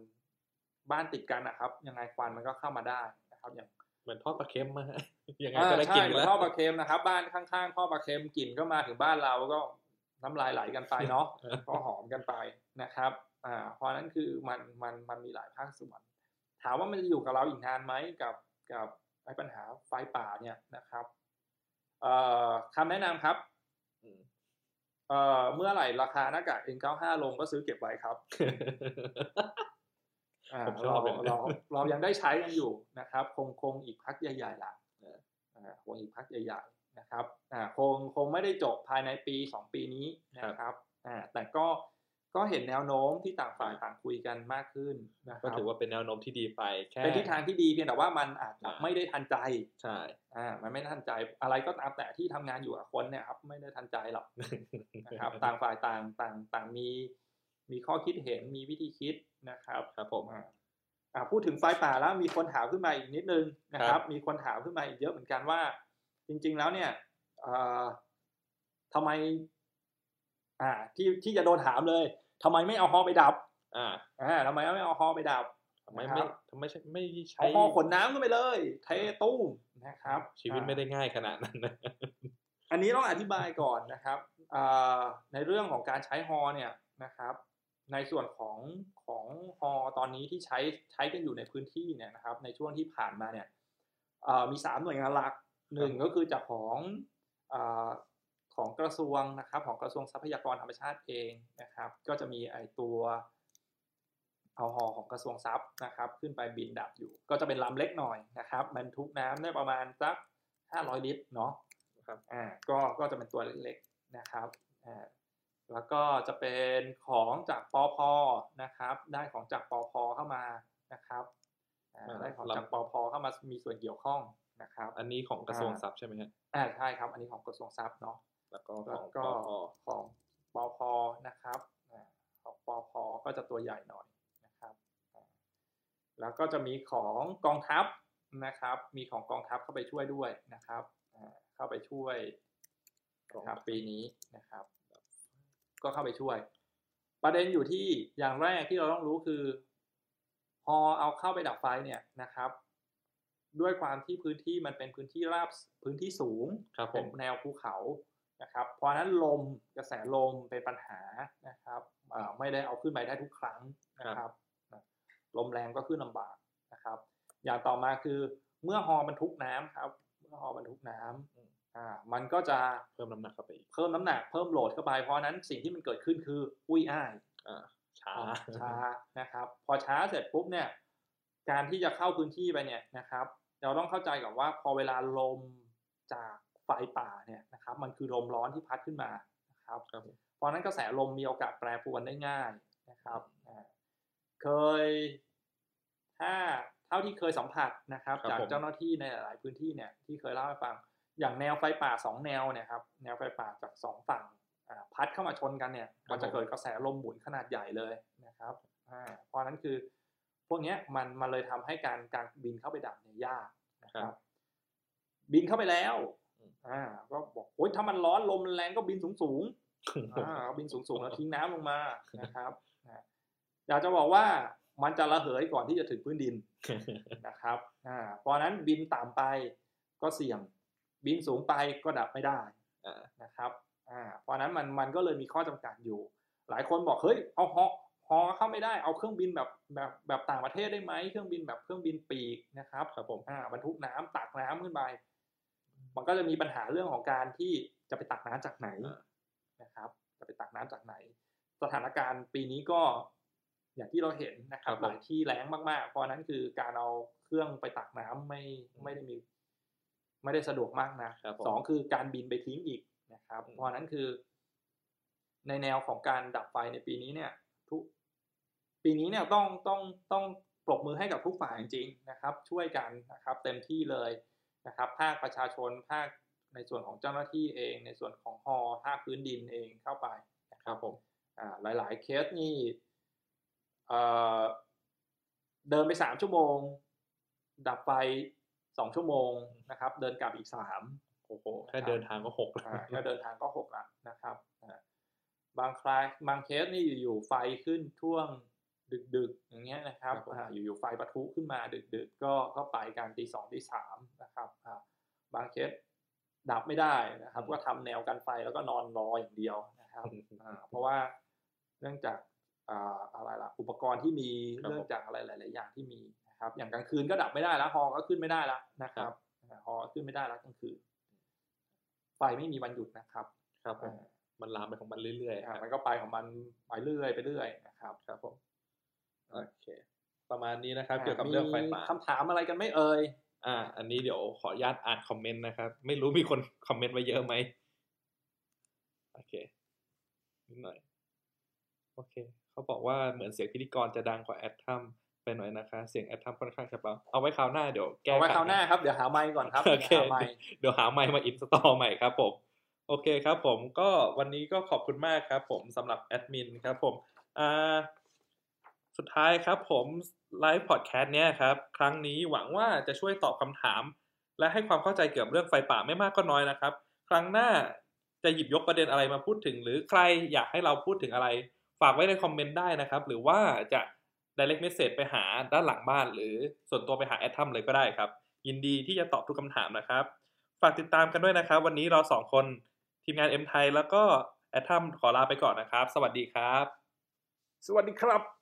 บ้านติดกันนะครับ ยังไงควันมันก็เข้ามาได้นะครับอย่าง เหมือนทอดปลาเค็มมายังไงอ่าก็ได้ใช่กินเหมือแล้นวท่อปลาเค็มนะครับ บ้านข้างๆท่อปลาเค็มกลิ่นก็มาถึงบ้านเราก็น้ำลายไหลกันไปเนาะก็หอมกันไปนะครับ อ่าเพราะนั้นคือมันมันมันมีหลายภาคส่วน ถามว่ามันจะอยู่กับเราอีกนานไหมกับกับไอ้ปัญหาไฟป่าเนี่ยนะครับ เอ่อคำแนะนำครับอืมเอ่อเมื่อไหร่ราคาหน้ากาก N95 ลงก็ซื้อเก็บไว้ครับอ่า ผมชเราอบเลยเราเรายังได้ใช้กันอยู่นะครับ คงคงอีกพักใหญ่ๆล่ะเอออ่าคงอีกพักใหญ่ๆนะครับอ่าคงคงไม่ได้จบภายในปีสองปีนี้นะครับอ่าแต่ก็ก็เห็นแนวโน้มที่ต่างฝ่ายต่างคุยกันมากขึ้นนะคก็รับถือว่าเป็นแนวโน้มที่ดีไปแค่เป็นทิศทางที่ดีเพียงแต่ว่ามันอาจจะอ่าไม่ได้ทันใจใช่อ่ามันไม่ได้ทันใจอะไรก็ตามแต่ที่ทำงานอยู่กับคนเนี่ยครับไม่ได้ทันใจหรอกนะครับ ต่างฝ่ายต่างต่างต่างมี มีข้อคิดเห็นมีวิธีคิด นะครับครับผมอ่าอ่าพูดถึงไฟป่าแล้วมีคนถามขึ้นมาอีกนิดนึงนะคครัรับบมีคนถามขึ้นมาอีกเยอะเหมือนกันว่า จริง ๆ แล้วเนี่ยเอ่อทำไม อ่า ที่ที่จะโดนถามเลยทำไมไม่เอาฮอไปดับ อ่าอ่าทำไมไม่เอาฮอไปดับทำไมนะคไม่รับทำไมใช่ไม่ใช้เอาฮอขนน้ำขึ้นไปเลย เทตู้มนะครับ ชีวิตอ่าไม่ได้ง่ายขนาดนั้นนะอันนี้ต้องอธิบายก่อนนะครับอ่าในเรื่องของการใช้ฮอเนี่ยนะครับ ในส่วนของของฮอตอนนี้ที่ใช้ใช้กันอยู่ในพื้นที่เนี่ยนะครับ ในช่วงที่ผ่านมาเนี่ยอ่ามีสามหน่วยงานหลักหนึ่งก็คือจากของอาของกระทรวงนะครับ ของกระทรวงทรัพยากรธรรมชาติเองนะครับ ก็จะมีไอตัวเอาฮอของกระทรวงทรัพย์นะครับ ขึ้นไปบินดับอยู่ ก็จะเป็นลำเล็กหน่อยนะครับบรรทุกน้ำได้ประมาณสัก500ลิตรเนาะครับอ่าก็ก็จะเป็นตัวเล็กๆนะครับอ่า แล้วก็จะเป็นของจากปอพนะครับ ได้ของจากปอพเข้ามานะครับอ่าอ่าได้ของลำจากปอพเข้ามามีส่วนเกี่ยวข้องนะครับ อันนี้ของกระทรวงทรัพย์ใช่ไหมฮะอ่าใช่ครับ อันนี้ของกระทรวงทรัพย์เนาะแล้วก็ขแล้อวงก็ปอของปอพนะครับอ่าของปอพก็จะตัวใหญ่หน่อยนะครับอ่าแล้วก็จะมีของกองทัพนะครับ มีของกองทัพเข้าไปช่วยด้วยนะครับอ่าเข้าไปช่วยนะครับปีนี้นะครับ ก็เข้าไปช่วย ประเด็นอยู่ที่อย่างแรกที่เราต้องรู้คือ พอเอาเข้าไปดับไฟเนี่ยนะครับ ด้วยความที่พื้นที่มันเป็นพื้นที่ราบพื้นที่สูงครับผเป็นมแนวภูเขานะครับ เพราะฉะนั้นลมกระแสลมเป็นปัญหานะครับอ่าไม่ได้เอาขึ้นไปได้ทุกครั้งนะครับนะลมแรงก็ขึ้นลำบากนะครับ อย่างต่อมาคือเมื่อฮอบรรทุกน้ำครับ เมื่อฮอบรรทุกน้ำ อ่ามันก็จะเพิ่มน้ำหนักเข้าไปอีกเพิ่มน้ำหนักเพิ่มโหลดเข้าไป เพราะฉะนั้นสิ่งที่มันเกิดขึ้นคืออุ้ยอ้ายอ่าช้าช้านะครับ พอช้าเสร็จปุ๊บเนี่ย การที่จะเข้าพื้นที่ไปเนี่ยนะครับ เราต้องเข้าใจก่อนว่าพอเวลาลมจากไฟป่าเนี่ยนะครับ มันคือลมร้อนที่พัดขึ้นมานะครับครับผมเพราะฉะนั้นกระแสลมมีโอกาสแปรปรวนได้ง่ายนะครับอ่าเคยถ้าเท่าที่เคยสัมผัสนะครับครับจากผมเจ้าหน้าที่ในหลายๆพื้นที่เนี่ยที่เคยเล่าให้ฟัง อย่างแนวไฟป่าสองแนวเนี่ยครับแนวไฟป่าจากสองฝั่งอ่าพัดเข้ามาชนกันเนี่ยมันจะเกิดกระแสลมหมุนขนาดใหญ่เลยนะครับอ่าเพราะฉะนั้นคือพวกเนี้ยมันมันเลยทำให้การการบินเข้าไปดับเนี่ยยากนะครับ บินเข้าไปแล้วอืมอ่าก็บอกโอ๊ยถ้ามันร้อนลมมันแรงก็บินสูงสูงๆอ่าบินสูงๆแล้วทิ้งน้ำลงมานะครับอ่าอยากจะบอกว่ามันจะระเหยก่อนที่จะถึงพื้นดินนะครับอ่าเพราะฉะนั้นบินต่ำไปก็เสี่ยง บินสูงไปก็ดับไม่ได้อ่านะครับอ่าเพราะฉะนั้นมันมันก็เลยมีข้อจำกัดอยู่ หลายคนบอกเฮ้ยเอาฮอฮอเข้าไม่ได้เอาเครื่องบินแบบแบบแบบต่างประเทศได้ไหมเครื่องบินแบบเครื่องบินปีกนะครับครับผมอ่าบรรทุกน้ำตักน้ำขึ้นไปมันก็จะมีปัญหาเรื่องของการที่จะไปตักน้ำจากไหนอ่านะครับ จะไปตักน้ำจากไหน สถานการณ์ปีนี้ก็อย่างที่เราเห็นนะครับครับผมหลายที่แล้งมากๆ เพราะฉะนั้นคือการเอาเครื่องไปตักน้ำไม่ไม่ได้มี ไม่ได้สะดวกมากนะครับผมสองคือการบินไปทิ้งอีกนะครับอืมเพราะฉะนั้นคือ ในแนวของการดับไฟในปีนี้เนี่ย ทุก ปีนี้เนี่ยต้องต้องต้องปรบมือให้กับทุกฝ่ายจริงๆนะครับ ช่วยกันนะครับ เต็มที่เลยนะครับ ภาคประชาชนภาคในส่วนของเจ้าหน้าที่เอง ในส่วนของฮอภาคพื้นดินเองเข้าไปนะคครัรับบผมอ่าหลาย ๆ เคสนี่เอ่อเดินไปสามชั่วโมง ดับไฟ สองชั่วโมงนะครับ เดินกลับอีกสามโอ้โหแค่เดินทางก็หกแล้วอ่าแค่เดินทางก็หกละนะครับอ่าบางคลายบางเคสนี่อยู่ๆไฟขึ้นช่วงดึกๆ อย่างเงี้ยนะครับครับผมอ่าอยู่ๆไฟปะทุขึ้นมาดึกๆ ก็ก็ไปกันตีสองตีสามนะครับอ่าบางเคสดับไม่ได้นะครับ ก็ทำแนวกันไฟแล้วก็นอนรออย่างเดียวนะครับอ่าเพราะว่าเนื่องจากอ่าอะไรล่ะอุปกรณ์ที่มีครับผมเนื่องจากอะไรหลาย ๆ อย่างที่มี นะครับ อย่างกลางคืนก็ดับไม่ได้แล้วฮอก็ขึ้นไม่ได้แล้วนะครับอ่าฮอขึ้นไม่ได้แล้วกลางคืนไฟไม่มีวันหยุดนะครับ ครับผมอ่ามันลามไปของมันเรื่อยๆคอ่ารับมันก็ไปของมันไปเรื่อยไปเรื่อยนะครับ ครับผมโอเค ประมาณนี้นะครับ เกี่ยวกับเรื่องไฟป่ามีคำถามอะไรกันไหมเอ่ยอ่า อันนี้เดี๋ยวขออนุญาตอ่านคอมเมนต์นะครับ ไม่รู้มีคนคอมเมนต์ไว้เยอะไหมโอเคนิดหน่อย โอเค เขาบอกว่าเหมือนเสียงพิธีกรจะดังกว่าแอดทัม ไปหน่อยนะคะ เสียงแอดทัมค่อนข้างจะเบาเอาไว้คราวหน้าเดี๋ยวแก้เอาไว้ไขคราวหน้าครับเดี๋ยวหาไมค์ก่อนครับโอเคเดี๋ยวหาไมค์เดี๋ยวหาไมค์มา install ใหม่ครับผมโอเคครับผมก็วันนี้ก็ขอบคุณมากครับ ผมสำหรับแอดมินครับผมอ่าสุดท้ายครับผมไลฟ์พอดแคสต์เนี้ยครับ ครั้งนี้หวังว่าจะช่วยตอบคำถาม และให้ความเข้าใจเกี่ยวกับเรื่องไฟป่าไม่มากก็น้อยนะครับ ครั้งหน้าจะหยิบยกประเด็นอะไรมาพูดถึง หรือใครอยากให้เราพูดถึงอะไร ฝากไว้ในคอมเมนต์ได้นะครับ หรือว่าจะ direct message ไปหาด้านหลังบ้าน หรือส่วนตัวไปหาแอดทัมเลยก็ได้ครับ ยินดีที่จะตอบทุกคำถามนะครับ ฝากติดตามกันด้วยนะครับ วันนี้เราสองคนทีมงาน M ไทยแล้วก็แอดทัมขอลาไปก่อนนะครับ สวัสดีครับ สวัสดีครับ